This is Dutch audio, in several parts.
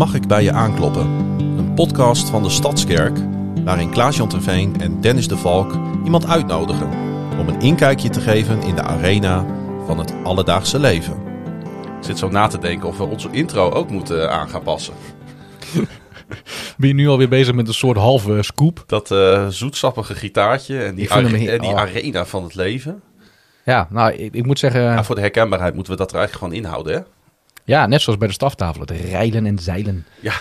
Mag ik bij je aankloppen? Een podcast van de Stadskerk waarin Klaas-Jan Terveen en Dennis de Valk iemand uitnodigen om een inkijkje te geven in de arena van het alledaagse leven. Ik zit zo na te denken of we onze intro ook moeten aan gaan passen. Ben je nu alweer bezig met een soort halve scoop? Dat eh, zoetsappige gitaartje en die, en die oh. arena van het leven. Ja, nou, ik, ik moet zeggen, Ja, voor de herkenbaarheid moeten we dat er eigenlijk gewoon inhouden, hè? Ja, net zoals bij de staftafel, het rijlen en zeilen. Ja.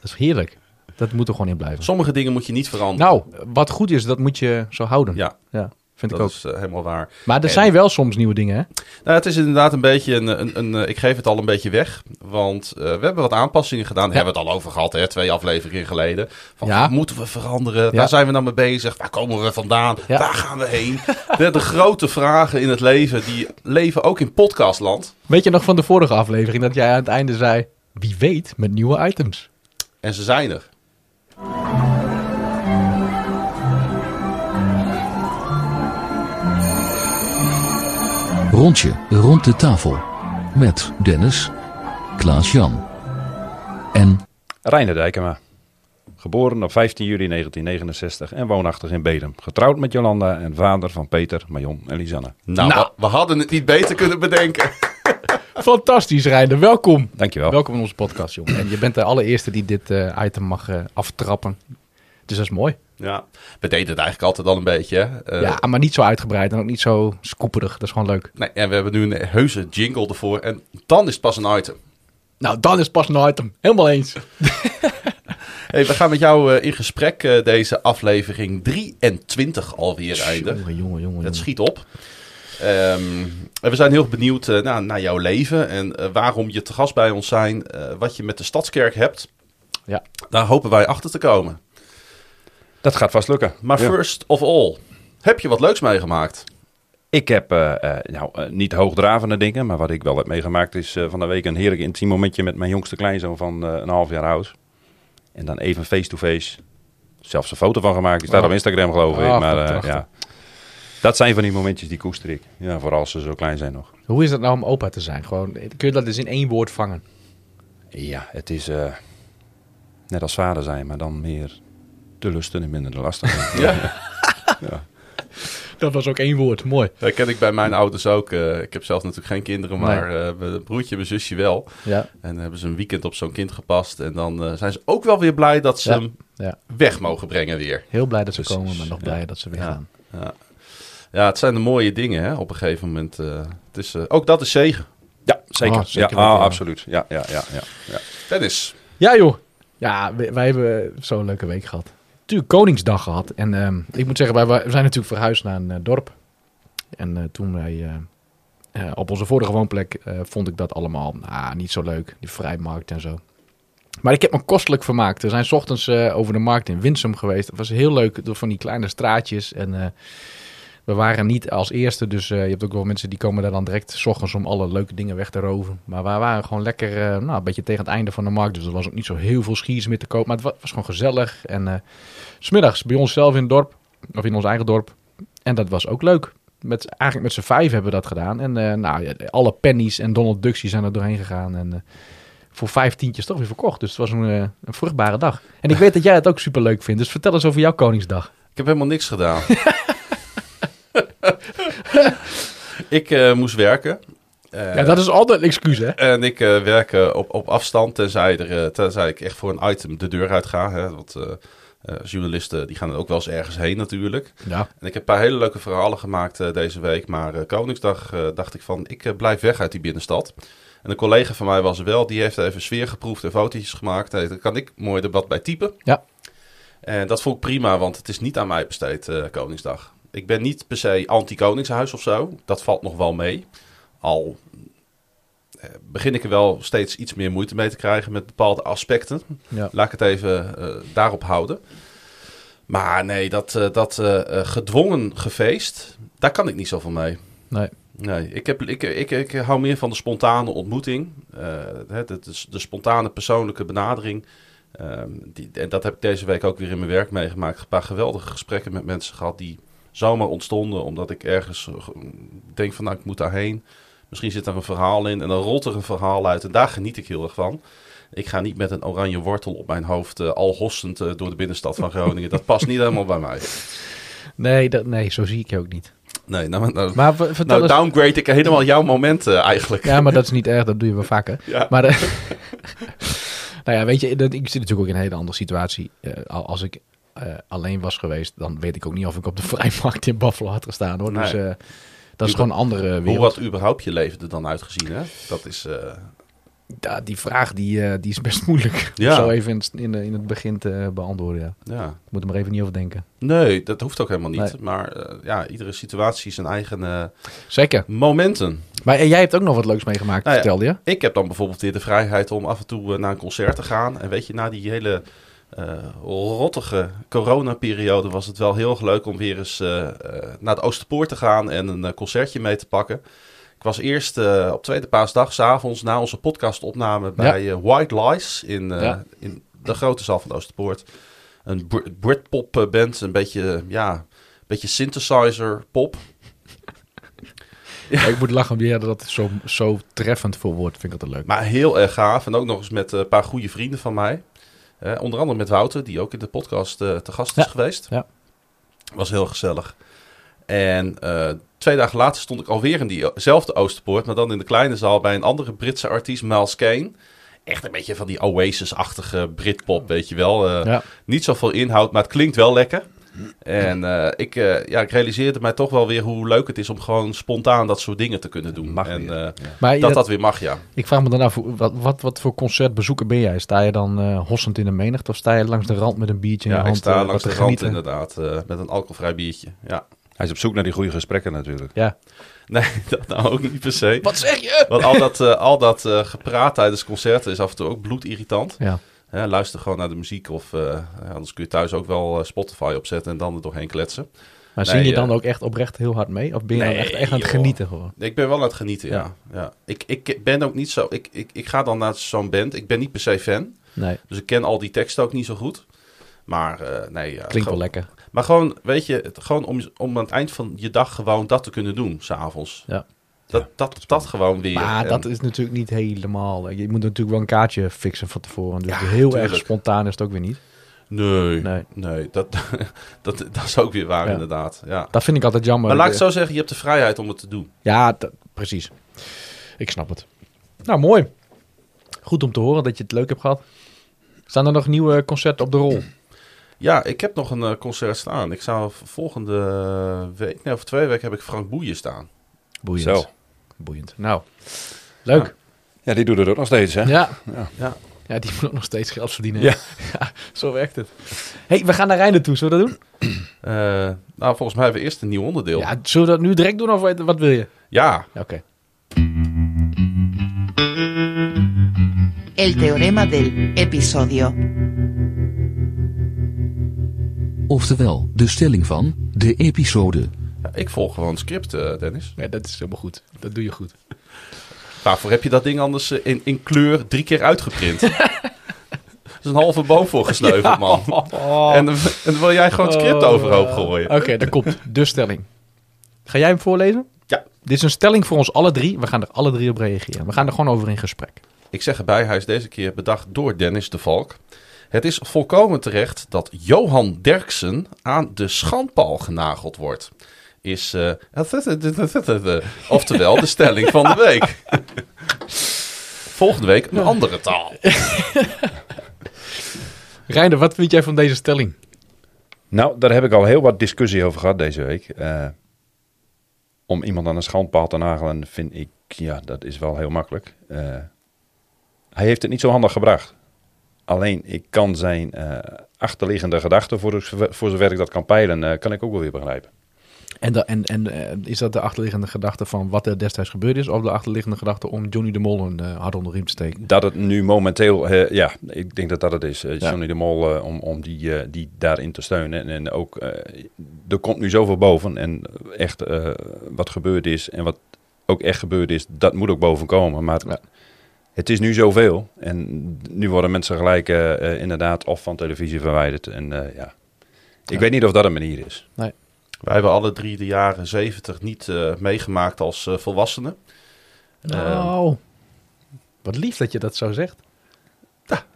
Dat is heerlijk. Dat moet er gewoon in blijven. Sommige dingen moet je niet veranderen. Nou, wat goed is, dat moet je zo houden. Ja, Ja, vind ik dat ook. is eh, helemaal waar. Maar er en- zijn wel soms nieuwe dingen, hè? Nou, het is inderdaad een beetje een, een, een eh, ik geef het al een beetje weg, want eh, we hebben wat aanpassingen gedaan. Daar Ja. hebben we het al over gehad, hè, twee afleveringen geleden. Van, Ja. moeten we veranderen? Ja. Waar zijn we nou mee bezig? Waar komen we vandaan? Waar gaan we heen? de, de grote vragen in het leven, die leven ook in podcastland. Weet je nog van de vorige aflevering dat jij aan het einde zei, wie weet met nieuwe items? En ze zijn er. Rondje rond de tafel. Met Dennis, Klaas-Jan en Reiner Dijkema. Geboren op 15 juli 1969 en woonachtig in Bedum. Getrouwd met Jolanda en vader van Peter, Marion en Lisanne. Nou, Nou. We, we hadden het niet beter kunnen bedenken. Fantastisch, Reinder. Welkom. Dankjewel. Welkom in onze podcast, jongen. En je bent de allereerste die dit eh, item mag eh, aftrappen. Dus dat is mooi. Ja, we deden het eigenlijk altijd al een beetje. Eh, ja, maar niet zo uitgebreid en ook niet zo scooperig. Dat is gewoon leuk. nee, en we hebben nu een heuse jingle ervoor. En dan is het pas een item. Nou, dan is het pas een item. Helemaal eens. Hey, we gaan met jou eh, in gesprek eh, deze aflevering 23 alweer einde. Jongen, jongen, jongen. Het schiet op. Ehm, we zijn heel benieuwd naar, naar jouw leven en waarom je te gast bij ons zijn, wat je met de Stadskerk hebt. Ja. Daar hopen wij achter te komen. Dat gaat vast lukken. Maar Ja. first of all, heb je wat leuks meegemaakt? Ik heb eh, eh, nou, eh, niet hoogdravende dingen, maar wat ik wel heb meegemaakt is eh, van de week een heerlijk intiem momentje met mijn jongste kleinzoon van eh, een half jaar oud. En dan even face-to-face. Zelfs een foto van gemaakt. Die staat Oh. op Instagram geloof ik. Ah, maar eh, ja, dat zijn van die momentjes die koester ik. Ja, vooral als ze zo klein zijn nog. Hoe is het nou om opa te zijn? Gewoon, kun je dat dus in één woord vangen? Ja, het is eh, net als vader zijn, maar dan meer de lusten en minder de lasten. Ja. Dat was ook één woord. Mooi. Dat ken ik bij mijn ouders ook. Eh, ik heb zelf natuurlijk geen kinderen, maar eh, mijn broertje en mijn zusje wel. Ja. En dan hebben ze een weekend op zo'n kind gepast. En dan eh, zijn ze ook wel weer blij dat ze Ja. hem Ja. weg mogen brengen weer. Heel blij dat ze Precies. komen, maar nog blij dat ze weer Ja. gaan. Ja. ja, het zijn de mooie dingen hè, op een gegeven moment. eh, het is, ook dat is zegen. Ja, zeker. Ah, zeker ja, ah, ja. absoluut. Ja, ja, ja, ja, ja. Dennis. Ja joh. Ja, wij, wij hebben zo'n leuke week gehad. Natuurlijk Koningsdag gehad. En ehm, ik moet zeggen, wij, wij zijn natuurlijk verhuisd naar een eh, dorp. En eh, toen wij eh, op onze vorige woonplek vond ik dat allemaal nou, niet zo leuk. Die vrijmarkt en zo. Maar ik heb me kostelijk vermaakt. We zijn ochtends over de markt in Winsum geweest. Het was heel leuk door van die kleine straatjes. En we waren niet als eerste. Dus eh, je hebt ook wel mensen die komen daar dan direct 's ochtends om alle leuke dingen weg te roven. Maar wij waren gewoon lekker eh, nou, een beetje tegen het einde van de markt. Dus er was ook niet zo heel veel skiers meer te koop. Maar het wa- was gewoon gezellig. En eh, s smiddags bij ons zelf in het dorp. Of in ons eigen dorp. En dat was ook leuk. Met, eigenlijk met z'n vijf hebben we dat gedaan. En eh, nou, ja, alle pennies en Donald Ducks zijn er doorheen gegaan. En eh, voor vijf tientjes toch weer verkocht. Dus het was een, eh, een vruchtbare dag. En ik weet dat jij het ook super leuk vindt. Dus vertel eens over jouw Koningsdag. Ik heb helemaal niks gedaan. ik eh, moest werken. Ja, dat is altijd een excuus, hè? En ik eh, werk eh, op, op afstand, tenzij, er, tenzij ik echt voor een item de deur uit ga. Hè, want journalisten die gaan er ook wel eens ergens heen natuurlijk. Ja. En ik heb een paar hele leuke verhalen gemaakt deze week. Maar Koningsdag dacht ik van, ik blijf weg uit die binnenstad. En een collega van mij was er wel, die heeft even sfeer geproefd en fotootjes gemaakt. Nee, daar kan ik mooi wat bij typen. Ja. En dat vond ik prima, want het is niet aan mij besteed, Koningsdag. Ik ben niet per se anti-Koningshuis of zo. Dat valt nog wel mee. Al eh, begin ik er wel steeds iets meer moeite mee te krijgen met bepaalde aspecten. Ja. Laat ik het even eh, daarop houden. Maar nee, dat, eh, dat gedwongen gefeest, daar kan ik niet zoveel mee. Nee. Nee, ik, heb, ik, ik, ik hou meer van de spontane ontmoeting. de, de, de spontane persoonlijke benadering. Ehm, die, en dat heb ik deze week ook weer in mijn werk meegemaakt. Een paar geweldige gesprekken met mensen gehad die zomaar ontstonden. Omdat ik ergens eh, denk van nou ik moet daarheen. Misschien zit daar een verhaal in en dan rolt er een verhaal uit. En daar geniet ik heel erg van. Ik ga niet met een oranje wortel op mijn hoofd eh, al hossend eh, door de binnenstad van Groningen. Dat past niet helemaal bij mij. Nee, dat, nee, zo zie ik je ook niet. Nee, nou, nou, Maar nou eens... downgrade ik helemaal jouw moment eh, eigenlijk. Ja, maar dat is niet erg, dat doe je wel vaker. Ja. Maar nou ja, weet je, dat, ik zit natuurlijk ook in een hele andere situatie. Al- als ik eh, alleen was geweest, dan weet ik ook niet of ik op de vrijmarkt in Buffalo had gestaan hoor. Dus eh, dat is gewoon een andere Hoe wereld. had überhaupt je leven er dan uitgezien, hè? Dat is... eh, Ja, die vraag die, die is best moeilijk. Ja. Zo even in, het- in, het begin te beantwoorden. Ja. ja. Ik moet er maar even niet over denken. Nee, dat hoeft ook helemaal niet. Nee. Maar ja, iedere situatie zijn eigen Zeker. momenten. Maar jij hebt ook nog wat leuks meegemaakt, Nou ja. vertelde je? Ik heb dan bijvoorbeeld weer de vrijheid om af en toe naar een concert te gaan. En weet je, na die hele rottige coronaperiode was het wel heel erg leuk om weer eens eh, eh, naar de Oosterpoort te gaan en een eh, concertje mee te pakken. Ik was eerst eh, op tweede paasdag, s'avonds, na onze podcastopname bij eh, White Lies in, eh, Ja. in de grote zaal van de Oosterpoort. Een Br- Britpop eh, band, een beetje, ja, een beetje synthesizer pop. Ja. Ik moet lachen jij dat zo, zo treffend voor woord. Vind ik dat leuk. Maar heel erg gaaf. En ook nog eens met eh, een paar goede vrienden van mij. Eh, onder andere met Wouter, die ook in de podcast eh, te gast is Ja, geweest. ja. Was heel gezellig. En eh, twee dagen later stond ik alweer in diezelfde Oosterpoort. Maar dan in de kleine zaal bij een andere Britse artiest, Miles Kane. Echt een beetje van die Oasis-achtige Britpop, weet je wel. Eh, Ja. Niet zoveel inhoud, maar het klinkt wel lekker. En eh, ik, eh, ja, ik realiseerde mij toch wel weer hoe leuk het is om gewoon spontaan dat soort dingen te kunnen doen. Mag en weer. eh, Maar dat dat weer mag, ja. Ik vraag me dan af, wat, wat, wat voor concertbezoeker ben jij? Sta je dan eh, hossend in de menigte of sta je langs de rand met een biertje in Ja, je ik hand? sta eh, langs wat de rand inderdaad, eh, met een alcoholvrij biertje. Ja. Hij is op zoek naar die goede gesprekken natuurlijk. Ja. Nee, dat nou ook niet per se. Wat zeg je? Want al dat, al dat eh, gepraat tijdens concerten is af en toe ook bloedirritant. Ja. Luister gewoon naar de muziek of eh, anders kun je thuis ook wel eh, Spotify opzetten en dan er doorheen kletsen. Maar Nee, zing je dan ook echt oprecht heel hard mee? Of ben je dan echt, echt aan het genieten gewoon? Ik ben wel aan het genieten, ja. Ja. ja. Ik, ik ben ook niet zo... Ik, ik, ik ga dan naar zo'n band. Ik ben niet per se fan. Nee, Dus ik ken al die teksten ook niet zo goed. Maar eh, nee... ja, klinkt wel lekker. Maar gewoon, weet je, gewoon om, om aan het eind van je dag gewoon dat te kunnen doen, s'avonds. Ja. Dat, dat, dat gewoon weer. Maar En- dat is natuurlijk niet helemaal... Je moet natuurlijk wel een kaartje fixen van tevoren. Dus Ja, heel erg spontaan is het ook weer niet. Nee, Nee. nee, dat, dat, dat is ook weer waar Ja. inderdaad. Ja. Dat vind ik altijd jammer. Maar laat ik het zo zeggen, je hebt de vrijheid om het te doen. Ja, dat- precies. Ik snap het. Nou, mooi. Goed om te horen dat je het leuk hebt gehad. Staan er nog nieuwe concerten op de rol? Ja, ik heb nog een eh, concert staan. Ik zou volgende week, nee, over twee weken heb ik Frank Boeien staan. Boeiend. Zo. Boeiend. Nou, leuk. Ja, die doet het ook nog steeds, hè? Ja. Ja. Ja. Ja, die moet ook nog steeds geld verdienen. Ja. Ja, zo werkt het. hey, we gaan naar Rijnen toe. Zullen we dat doen? Eh, nou, volgens mij hebben we eerst een nieuw onderdeel. Ja, zullen we dat nu direct doen of wat wil je? Ja, Ja, Oké. El teorema del episodio. Oftewel, de stelling van de episode. Ja, ik volg gewoon het script, eh, Dennis. Ja, dat is helemaal goed. Dat doe je goed. Waarvoor heb je dat ding anders eh, in, in kleur drie keer uitgeprint? Er is een halve boom voor gesneuveld, man. En, dan- en dan wil jij gewoon het script Oh, overhoop gooien. Oké, daar komt de stelling. Ga jij hem voorlezen? Ja. Dit is een stelling voor ons alle drie. We gaan er alle drie op reageren. We gaan er gewoon over in gesprek. Ik zeg erbij, hij is deze keer bedacht door Dennis de Valk. Het is volkomen terecht dat Johan Derksen aan de schandpaal genageld wordt. Is, eh, oftewel, de stelling van de week. Volgende week een andere taal. Reinder, wat vind jij van deze stelling? Nou, daar heb ik al heel wat discussie over gehad deze week. Eh, om iemand aan een schandpaal te nagelen, vind ik, ja, dat is wel heel makkelijk. Eh, hij heeft het niet zo handig gebracht. Alleen, ik kan zijn eh, achterliggende gedachten, voor, voor zover ik dat kan peilen, eh, kan ik ook wel weer begrijpen. En, da- en, en eh, is dat de achterliggende gedachte van wat er destijds gebeurd is? Of de achterliggende gedachte om Johnny de Mol een eh, hard onder de riem te steken? Dat het nu momenteel, ja, ik denk dat dat het is. Eh, Ja. Johnny de Mol, om, om die, die daarin te steunen. En, en ook, er komt nu zoveel boven. En echt wat gebeurd is en wat ook echt gebeurd is, dat moet ook boven komen. Maar Ja. het is nu zoveel. En nu worden mensen gelijk inderdaad of van televisie verwijderd. En ja, ik Ja. weet niet of dat een manier is. Wij hebben alle drie de jaren zeventig niet eh, meegemaakt als eh, volwassenen. Nou, wat lief dat je dat zo zegt.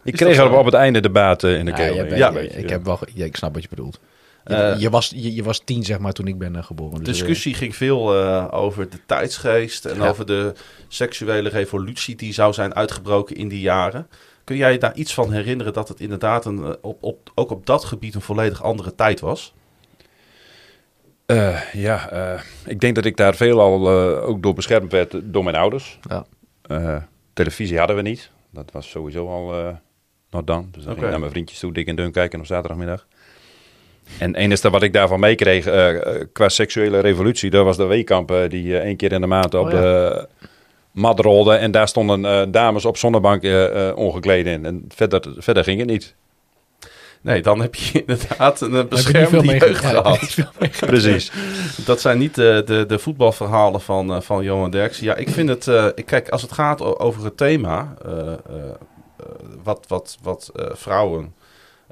Ik kreeg er op het einde de baat eh, in de Ja, keel. bent- Ja, ik, ja. heb wel, ik snap wat je bedoelt. Je, Eh, je, was, je, je was tien, zeg maar, toen ik ben geboren. De Dus, discussie ging veel eh, over de tijdsgeest en Ja. over de seksuele revolutie die zou zijn uitgebroken in die jaren. Kun jij je daar iets van herinneren dat het inderdaad een, op, op, ook op dat gebied een volledig andere tijd was? Eh, ja, eh, ik denk dat ik daar veelal eh ook door beschermd werd door mijn ouders. Ja. Eh, televisie hadden we niet. Dat was sowieso al eh not done. Dus dan ging ik naar mijn vriendjes toe, dik en dun kijken op zaterdagmiddag. En het enige wat ik daarvan meekreeg qua seksuele revolutie, dat was de weekamp eh, die één keer in de maand op Oh, de mat rolde. En daar stonden eh, dames op zonnebank ongekleed in. En verder, verder ging het niet. Nee, dan heb je inderdaad een eh, je beschermde mee jeugd je gehad. Precies. Dat zijn niet de, de, de voetbalverhalen van, eh, van Johan Derksen. Ja, ik vind het... eh, ik, kijk, als het gaat over het thema... eh, eh, eh, wat, wat, wat eh, vrouwen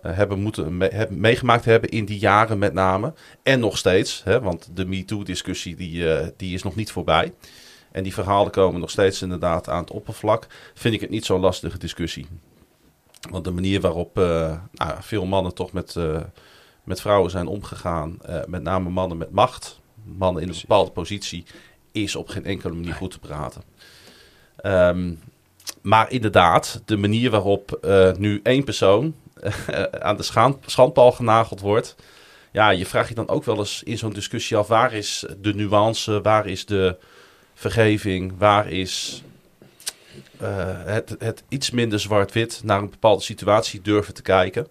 eh, hebben moeten me- hebben meegemaakt hebben in die jaren met name. En nog steeds. Hè, want de MeToo-discussie die, eh, die is nog niet voorbij. En die verhalen komen nog steeds inderdaad aan het oppervlak. Vind ik het niet zo'n lastige discussie. Want de manier waarop eh, nou, veel mannen toch met, eh, met vrouwen zijn omgegaan, eh, met name mannen met macht, mannen in een bepaalde positie, is op geen enkele manier goed te praten. Ehm, maar inderdaad, de manier waarop nu één persoon aan de schaan- schandpaal genageld wordt. Ja, je vraagt je dan ook wel eens in zo'n discussie af: waar is de nuance, waar is de vergeving, waar is het, het iets minder zwart-wit naar een bepaalde situatie durven te kijken.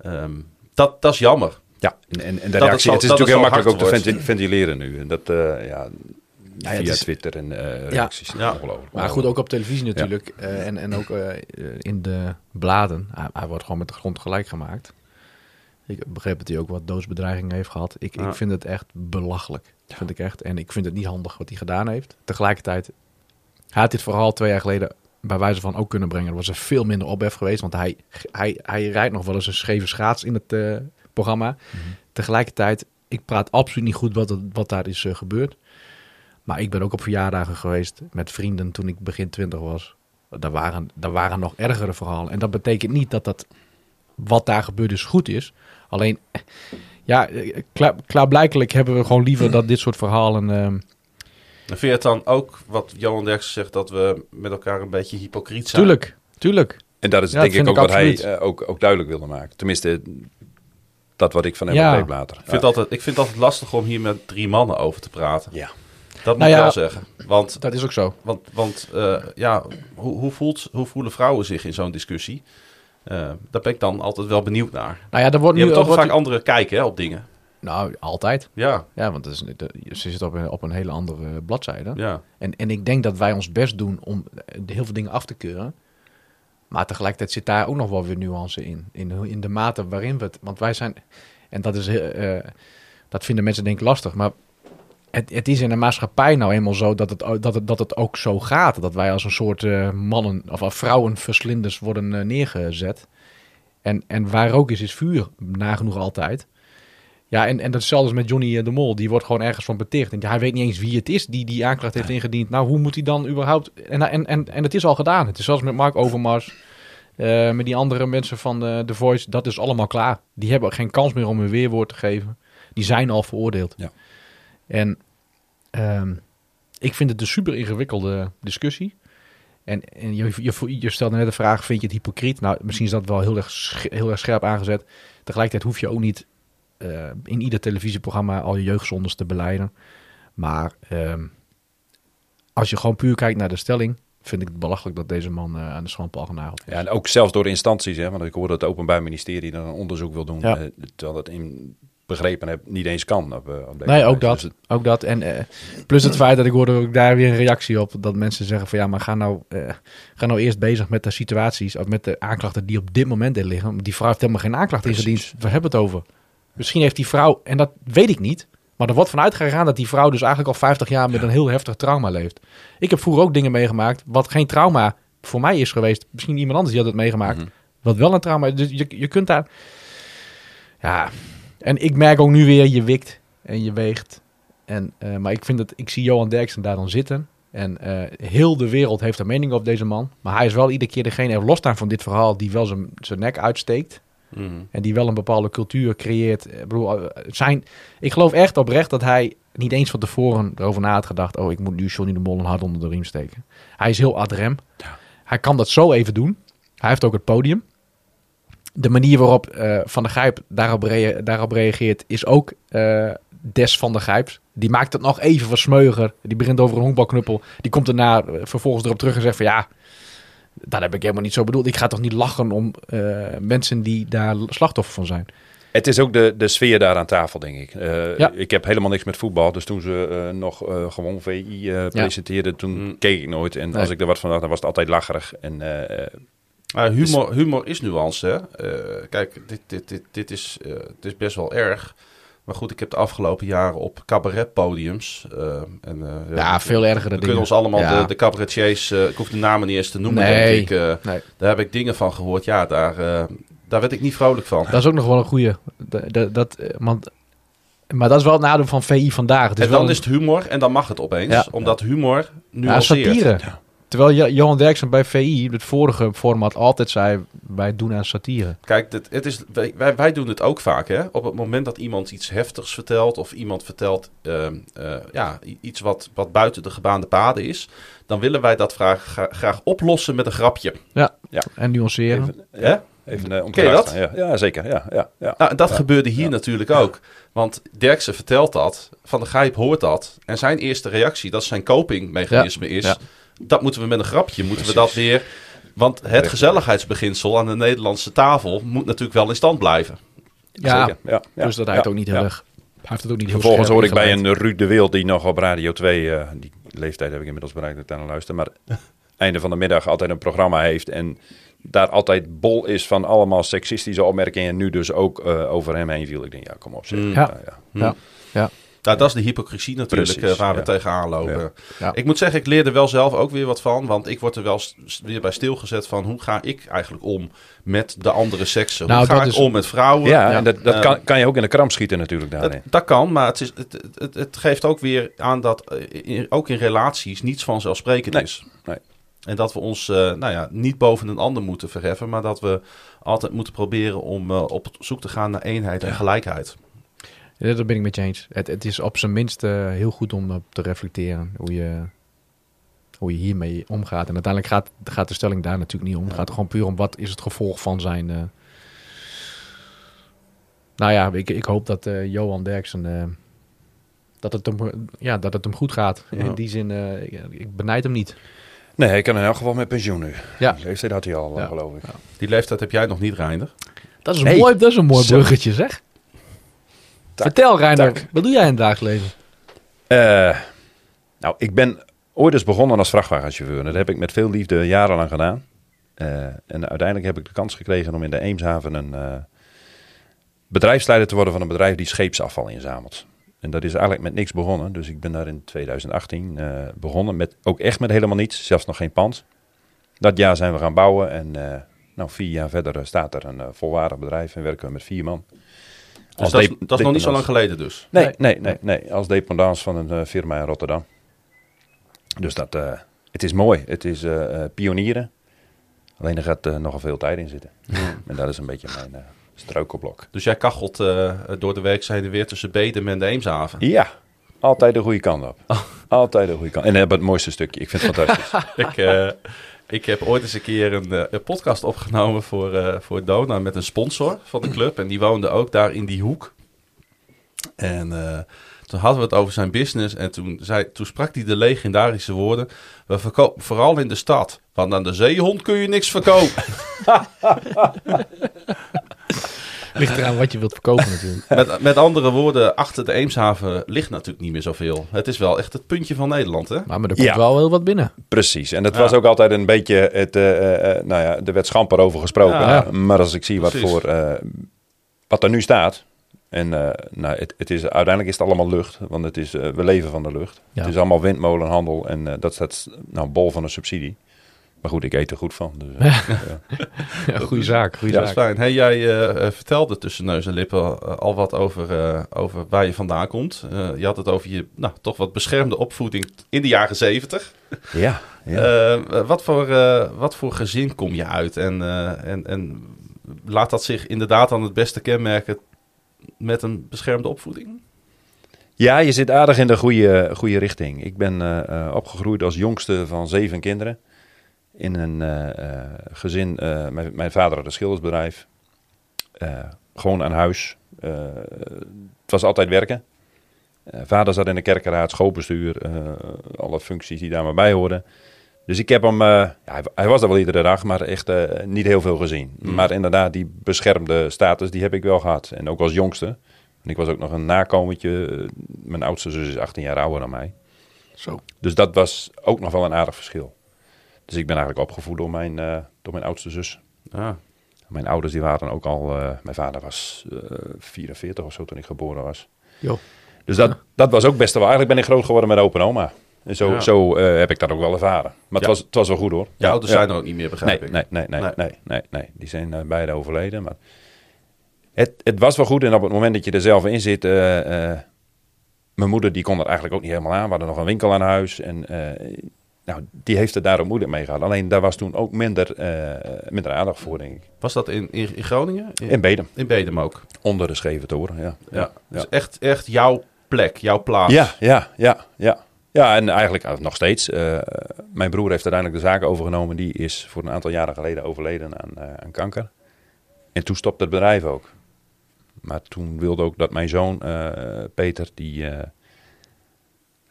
Ehm, dat, dat is jammer. Ja, en, en, en de het reactie, het is natuurlijk heel makkelijk ook te ventileren nu. En dat, eh, ja, ja, via is- Twitter en eh, reacties. Ja. Ongelooflijk. Maar goed, ook op televisie natuurlijk. eh, en, en ook eh, in de bladen. Hij, hij wordt gewoon met de grond gelijk gemaakt. Ik begreep dat hij ook wat doodsbedreigingen heeft gehad. Ik, Ja. ik vind het echt belachelijk. Vind ik echt. En ik vind het niet handig wat hij gedaan heeft. Tegelijkertijd, hij had dit verhaal twee jaar geleden bij wijze van ook kunnen brengen. Er was er veel minder ophef geweest. Want hij, hij, hij rijdt nog wel eens een scheve schaats in het eh, programma. Tegelijkertijd, ik praat absoluut niet goed wat, wat daar is eh, gebeurd. Maar ik ben ook op verjaardagen geweest met vrienden toen ik begin twintig was. Daar waren, daar waren nog ergere verhalen. En dat betekent niet dat dat wat daar gebeurd is goed is. Alleen, ja, eh, klaar, klaarblijkelijk hebben we gewoon liever dat dit soort verhalen... ehm, vind je het dan ook, wat Johan Derksen zegt, dat we met elkaar een beetje hypocriet zijn? tuurlijk, tuurlijk. En dat is Ja, denk dat ik ook wat hij eh, ook, ook duidelijk wilde maken. Tenminste, dat wat ik van hem Ja. begreep later. Ik vind, het altijd, ik vind het altijd lastig om hier met drie mannen over te praten. Ja. Dat moet Nou ik wel zeggen. Want, Dat is ook zo. want, want eh, ja, hoe, hoe, voelt, hoe voelen vrouwen zich in zo'n discussie? Eh, daar ben ik dan altijd wel benieuwd naar. Nou ja, er wordt Je nu hebt toch wordt- vaak andere kijken hè, op dingen. Nou, altijd. Ja, Ja, want het is, ze zit op een, op een hele andere bladzijde. ja. En, en ik denk dat wij ons best doen om eh, heel veel dingen af te keuren. Maar tegelijkertijd zit daar ook nog wel weer nuance in. In, in de mate waarin we het... Want wij zijn... En dat, is, eh, eh, dat vinden mensen denk ik lastig. Maar het, het is in de maatschappij nou eenmaal zo dat het, dat het, dat het ook zo gaat. Dat wij als een soort mannen of vrouwenverslinders worden neergezet. En, en waar rook is, is vuur. Nagenoeg altijd. Ja, en, en dat is met Johnny eh, de Mol. Die wordt gewoon ergens van beticht. En hij weet niet eens wie het is die die aanklacht heeft ingediend. Nou, hoe moet hij dan überhaupt... En, en, en, en het is al gedaan. Het is zoals met Mark Overmars. eh, met die andere mensen van de, The Voice. Dat is allemaal klaar. Die hebben geen kans meer om een weerwoord te geven. Die zijn al veroordeeld. Ja. En ehm, ik vind het een super ingewikkelde discussie. En, en je, je, je stelde net de vraag, vind je het hypocriet? Nou, misschien is dat wel heel erg, heel erg scherp aangezet. Tegelijkertijd hoef je ook niet eh, in ieder televisieprogramma al je jeugdzondes te beleiden. Maar ehm, als je gewoon puur kijkt naar de stelling, vind ik het belachelijk dat deze man eh, aan de schandpaal genageld is. Ja, en ook zelfs door de instanties, hè, want ik hoor dat het Openbaar Ministerie dan een onderzoek wil doen. Ja. eh, terwijl dat in begrepen heb niet eens kan. Op, Nee, ook dat. Dus het- Ook dat. En plus het feit dat ik hoorde ook daar weer een reactie op. Dat mensen zeggen van ja, maar ga nou, ga nou eerst bezig met de situaties. Of met de aanklachten die op dit moment er liggen. Die vrouw heeft helemaal geen aanklacht ingediend. Waar hebben we het over? Misschien heeft die vrouw, en dat weet ik niet. Maar er wordt vanuit gegaan dat die vrouw dus eigenlijk al 50 jaar met een heel heftig trauma leeft. Ik heb vroeger ook dingen meegemaakt wat geen trauma voor mij is geweest. Misschien iemand anders die had het meegemaakt. Mhm. Wat wel een trauma is. Dus je, je kunt daar... Ja, en ik merk ook nu weer, je wikt en je weegt. En, eh, maar ik vind dat, ik zie Johan Derksen daar dan zitten. En eh, heel de wereld heeft een mening over deze man. Maar hij is wel iedere keer degene, losstaan van dit verhaal, die wel zijn zijn nek uitsteekt. En die wel een bepaalde cultuur creëert. Ik, bedoel, eh, zijn, ik geloof echt oprecht dat hij niet eens van tevoren erover na had gedacht... oh, ik moet nu Johnny de Mol een hard onder de riem steken. Hij is heel ad rem. Hij kan dat zo even doen. Hij heeft ook het podium. De manier waarop eh, Van der Gijp daarop, rea- daarop reageert is ook eh, des Van der Gijps. Die maakt het nog even wat smeuiger. Die begint over een honkbalknuppel. Die komt daarna vervolgens erop terug en zegt van ja... Dat heb ik helemaal niet zo bedoeld. Ik ga toch niet lachen om eh, mensen die daar slachtoffer van zijn. Het is ook de, de sfeer daar aan tafel, denk ik. Eh, Ja. Ik heb helemaal niks met voetbal. Dus toen ze eh, nog eh, gewoon VI eh, presenteerden, toen Mm. keek ik nooit. En Nee. als ik er wat van had, dan was het altijd lacherig. En eh, eh, Maar humor, humor is nuance. Hè? Eh, kijk, dit, dit, dit, dit, is, eh, dit is best wel erg. Maar goed, ik heb de afgelopen jaren op cabaretpodiums. eh en, eh, Ja, veel ergere We dingen. kunnen ons allemaal Ja. de, de cabaretiers, eh, ik hoef de namen niet eens te noemen, Nee. denk ik. eh, Nee. daar heb ik dingen van gehoord. Ja, daar, eh, daar werd ik niet vrolijk van. Dat is ook nog wel een goede. Dat, dat, want, maar dat is wel het nadeel van VI vandaag. En dan wel is het humor en dan mag het opeens. Ja. Omdat humor ja, nuanceert. satire. Terwijl Jo- Johan Derksen bij VI, het vorige format, altijd zei: wij doen aan satire. Kijk, dit, het is, wij, wij, doen het ook vaak. Hè? Op het moment dat iemand iets heftigs vertelt... of iemand vertelt ehm, eh, ja, iets wat, wat buiten de gebaande paden is... dan willen wij dat vraag, gra- graag oplossen met een grapje. En nuanceren. even, ja, even Ken je dat? Ja, ja, zeker. Ja, ja, ja. Nou, en dat Ja. gebeurde hier Ja. natuurlijk ook. Want Derksen vertelt dat, Van de Gijp hoort dat... en zijn eerste reactie, dat zijn copingmechanisme is... Dat moeten we met een grapje, moeten we dat weer... Want het gezelligheidsbeginsel aan de Nederlandse tafel... moet natuurlijk wel in stand blijven. ja, zeker. Ja, ja, dus dat hij ja, het ook niet heel ja. erg. Hij heeft het ook niet heel Vervolgens hoor ik bij een Ruud de Wild die nog op Radio 2, eh, die leeftijd heb ik inmiddels bereikt dat ik daar naar luister, maar einde van de middag altijd een programma heeft en daar altijd bol is van allemaal seksistische opmerkingen en nu dus ook eh, over hem heen viel. Ik denk, ja, kom op zeg. Mm. Ja. ja. Ja. Nou, dat is de hypocrisie natuurlijk Precies, eh, waar we tegenaan lopen. Ik moet zeggen, ik leer er wel zelf ook weer wat van. Want ik word er wel weer bij stilgezet van hoe ga ik eigenlijk om met de andere seksen? Nou, hoe ga dat ik is- om met vrouwen? Ja, en dat, dat Eh, kan, kan je ook in de kramp schieten natuurlijk Dat, daarin. dat kan, maar het, is, het, het, geeft ook weer aan dat eh, in- ook in relaties niets vanzelfsprekend Nee, is. nee. En dat we ons nou ja, niet boven een ander moeten verheffen, maar dat we altijd moeten proberen om op zoek te gaan naar eenheid en gelijkheid. Ja, dat ben ik met je eens. Het, het is op zijn minst eh, heel goed om op te reflecteren hoe je, hoe je hiermee omgaat. En uiteindelijk gaat, gaat de stelling daar natuurlijk niet om. Het gaat er gewoon puur om wat is het gevolg van zijn... eh, Nou ja, ik, ik hoop dat eh, Johan Derksen... dat, het hem, ja, dat het hem goed gaat. Ja. In die zin, eh, ik, ik benijd hem niet. Nee, hij kan in elk geval met pensioen nu. Ja. Die leeftijd had hij al, Ja. geloof ik. Die leeftijd heb jij nog niet, Reinder. Dat is een Hey. mooi, dat is een mooi bruggetje, zeg. Tak, Vertel, Reiner, tak. wat doe jij in het dagelijks leven? Eh, nou, ik ben ooit eens begonnen als vrachtwagenchauffeur. Dat heb ik met veel liefde jarenlang gedaan. Eh, en uiteindelijk heb ik de kans gekregen om in de Eemshaven een eh, bedrijfsleider te worden van een bedrijf die scheepsafval inzamelt. En dat is eigenlijk met niks begonnen. Dus ik ben daar in 2018 eh, begonnen met ook echt met helemaal niets, zelfs nog geen pand. Dat jaar zijn we gaan bouwen en nou, vier jaar verder staat er een volwaardig bedrijf en werken we met vier man. Dus dat, is, dat is nog niet zo lang geleden dus. Nee, Nee. nee, nee, nee. Als dependance van een eh, firma in Rotterdam. Dus dat, eh, het is mooi. Het is eh, pionieren. Alleen er gaat eh, nogal veel tijd in zitten. En dat is een beetje mijn eh struikelblok. Dus jij kachelt eh, door de week heen en weer tussen Bedem en de Eemshaven. Ja, altijd de goede kant op. Altijd de goede kant. En heb het mooiste stukje. Ik vind het fantastisch. ik, eh, ik heb ooit eens een keer een, eh, podcast opgenomen voor, eh, voor Dona met een sponsor van de club. En die woonde ook daar in die hoek. En eh, toen hadden we het over zijn business. En toen, zei, toen sprak hij de legendarische woorden. We verkopen vooral in de stad. Want aan de zeehond kun je niks verkopen. Ligt eraan wat je wilt verkopen natuurlijk. met, met andere woorden, achter de Eemshaven ligt natuurlijk niet meer zoveel. Het is wel echt het puntje van Nederland, hè? Maar, maar er komt Ja. wel heel wat binnen. Precies. En dat Ja. was ook altijd een beetje het... eh, eh, eh, nou ja, er werd schamper over gesproken. Ja. Maar als ik zie wat voor... eh, wat er nu staat... En eh, nou, het, het is, uiteindelijk is het allemaal lucht, want het is, eh, we leven van de lucht. Ja. Het is allemaal windmolenhandel en eh, dat staat nou, bol van een subsidie. Maar goed, ik eet er goed van. Dus, eh, ja. Ja, goeie zaak, Ja, is zaak. fijn. Hey, jij eh, eh, vertelde tussen neus en lippen al wat over, over waar je vandaan komt. Je had het over je nou, toch wat beschermde opvoeding in de jaren zeventig. ja, ja. Wat, voor, wat voor gezin kom je uit? En, en, en laat dat zich inderdaad dan het beste kenmerken met een beschermde opvoeding? Ja, je zit aardig in de goede, goede richting. Ik ben opgegroeid als jongste van zeven kinderen. In een eh, eh, gezin, eh, mijn, mijn vader had een schildersbedrijf. Gewoon aan huis. Het was altijd werken. Vader zat in de kerkenraad, schoolbestuur, alle functies die daar maar bij hoorden. Dus ik heb hem, ja, hij, hij was er wel iedere dag, maar echt niet heel veel gezien. Mm. Maar inderdaad, die beschermde status, die heb ik wel gehad. En ook als jongste. En ik was ook nog een nakomertje. Mijn oudste zus is 18 jaar ouder dan mij. Zo. Dus dat was ook nog wel een aardig verschil. Dus ik ben eigenlijk opgevoed door mijn, eh, door mijn oudste zus. Ja. Mijn ouders die waren ook al... eh, mijn vader was eh 44 of zo toen ik geboren was. Jo. Dus dat, dat was ook best wel... Eigenlijk ben ik groot geworden met opa en oma. En zo, Ja. zo eh, heb ik dat ook wel ervaren. Maar het, Ja. was, het was wel goed hoor. Je ouders zijn er ook niet meer, begrijp nee, ik. nee, nee, nee, Nee. nee, nee, nee, Die zijn eh, beide overleden. Maar het, het was wel goed. En op het moment dat je er zelf in zit... eh, eh, mijn moeder die kon er eigenlijk ook niet helemaal aan. We hadden nog een winkel aan huis. En eh, nou, die heeft het daar ook moeilijk mee gehad. Alleen daar was toen ook minder, eh, minder aandacht voor, denk ik. Was dat in, in, in Groningen? In, In Bedem, in Bedem ook. onder de Scheve Toren, ja. Ja. Dus echt, echt jouw plek, jouw plaats. Ja, ja, ja, ja. Ja, en eigenlijk eh, nog steeds. eh, mijn broer heeft uiteindelijk de zaak overgenomen. Die is voor een aantal jaren geleden overleden aan, aan kanker. En toen stopte het bedrijf ook. Maar toen wilde ook dat mijn zoon, Peter, die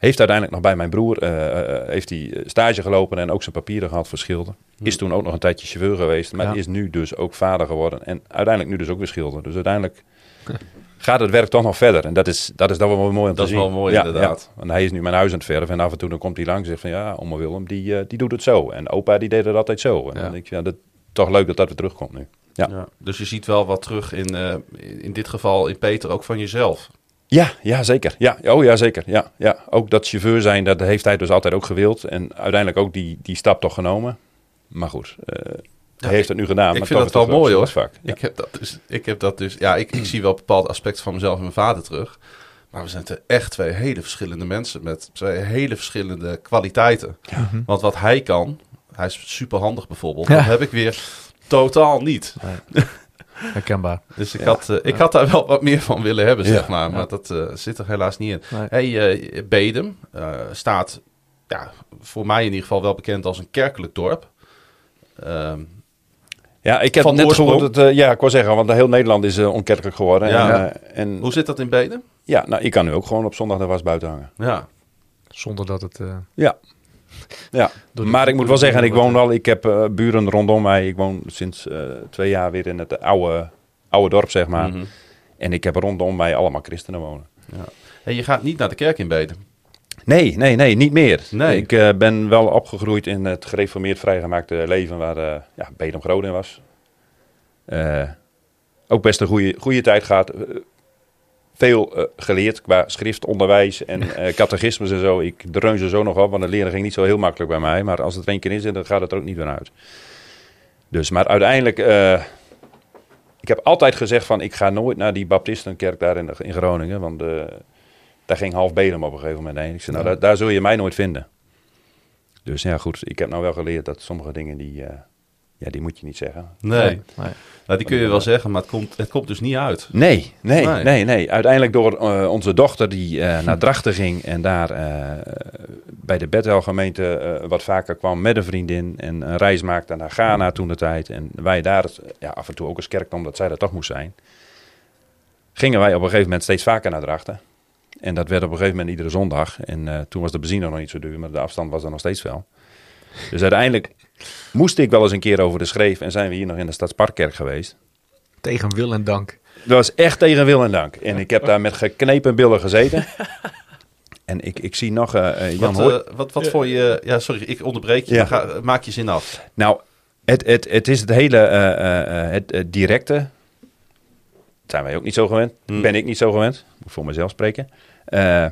heeft uiteindelijk nog bij mijn broer eh, eh, heeft hij stage gelopen en ook zijn papieren gehad voor schilder. Is toen ook nog een tijdje chauffeur geweest, maar Ja. is nu dus ook vader geworden. En uiteindelijk nu dus ook weer schilder. Dus uiteindelijk gaat het werk toch nog verder. En dat is, dat is dan wel mooi om Dat te is zien. wel mooi, Ja, inderdaad. ja. Want hij is nu mijn huis aan het verven en af en toe dan komt hij langs en zegt van ja, oma Willem, die, eh, die doet het zo. En opa die deed het altijd zo. En Ja. dan denk ik, ja, dat toch leuk dat dat weer terugkomt nu. Ja. Ja. Dus je ziet wel wat terug in, eh, in dit geval in Peter ook van jezelf. Ja, ja, zeker. Ja, oh ja, zeker. Ja, ja. Ook dat chauffeur zijn, dat heeft hij dus altijd ook gewild. En uiteindelijk ook die, die stap toch genomen. Maar goed, eh, hij heeft het nu gedaan. ik maar vind dat is wel mooi, hoor. Vak. Ja. Ik heb dat dus. Ik heb dat dus. Ja, ik, ik zie wel bepaalde aspecten van mezelf en mijn vader terug. Maar we zijn echt twee hele verschillende mensen met twee hele verschillende kwaliteiten. Want wat hij kan, hij is super handig bijvoorbeeld. Ja. Dat heb ik weer totaal niet. Herkenbaar. Dus ik, Ja. had, eh, ik had daar wel wat meer van willen hebben, Ja. zeg maar. Maar Ja. dat eh, zit er helaas niet in. Nee. Hey, eh, Bedem eh, staat ja, voor mij in ieder geval wel bekend als een kerkelijk dorp. Ehm, Ja, ik heb Van net gehoord dat, ja, ik wou zeggen, want heel Nederland is uh, onkerkelijk geworden. Ja. En, en hoe zit dat in Bedem? ja, nou, ik kan nu ook gewoon op zondag de was buiten hangen. Ja. Zonder dat het... eh, Ja. Ja, maar ik moet wel zeggen, ik woon wel, ik heb eh, buren rondom mij. Ik woon sinds eh, twee jaar weer in het oude, oude dorp, zeg maar. Mhm. En ik heb rondom mij allemaal christenen wonen. Hey, je gaat niet naar de kerk in Bedem. Nee, nee, nee, niet meer. Nee. Ik eh, ben wel opgegroeid in het gereformeerd vrijgemaakte leven waar eh ja, groot in was. Ook best een goede, goede tijd gehad. Veel eh, geleerd qua schriftonderwijs en catechismus en zo. Ik dreun ze zo nog op, want het leren ging niet zo heel makkelijk bij mij. Maar als het er één keer in zit, dan gaat het er ook niet meer uit. Dus, maar uiteindelijk... eh, ik heb altijd gezegd van, ik ga nooit naar die baptistenkerk daar in, in Groningen. Want daar ging half Bedem op een gegeven moment heen. Ik zei, nou, daar, daar zul je mij nooit vinden. Dus ja, goed. Ik heb nou wel geleerd dat sommige dingen, die, ja, die moet je niet zeggen. Nee. Nee. Nou, die kun je wel zeggen, maar het komt, het komt dus niet uit. Nee, nee, Nee. nee, nee. Uiteindelijk door eh, onze dochter die eh, naar Drachten ging en daar eh, bij de Bethel-gemeente eh, wat vaker kwam met een vriendin en een reis maakte naar Ghana toen de tijd. En wij daar ja, af en toe ook als kerk, omdat zij er toch moest zijn, gingen wij op een gegeven moment steeds vaker naar Drachten. En dat werd op een gegeven moment iedere zondag. En eh, toen was de benzine nog niet zo duur, maar de afstand was er nog steeds wel. Dus uiteindelijk moest ik wel eens een keer over de schreef en zijn we hier nog in de Stadsparkkerk geweest. Tegen wil en dank. Dat was echt tegen wil en dank. En ik heb daar met geknepen billen gezeten. en ik, ik zie nog eh, eh, Jan Wat, eh, wat, wat voor je... Ja, sorry, ik onderbreek je. Ja. Ga, maak je zin af. Nou, het, het, het is het hele eh, eh, eh, het, het directe. Dat zijn wij ook niet zo gewend. Hmm. Ben ik niet zo gewend. Moet voor mezelf spreken. Eh,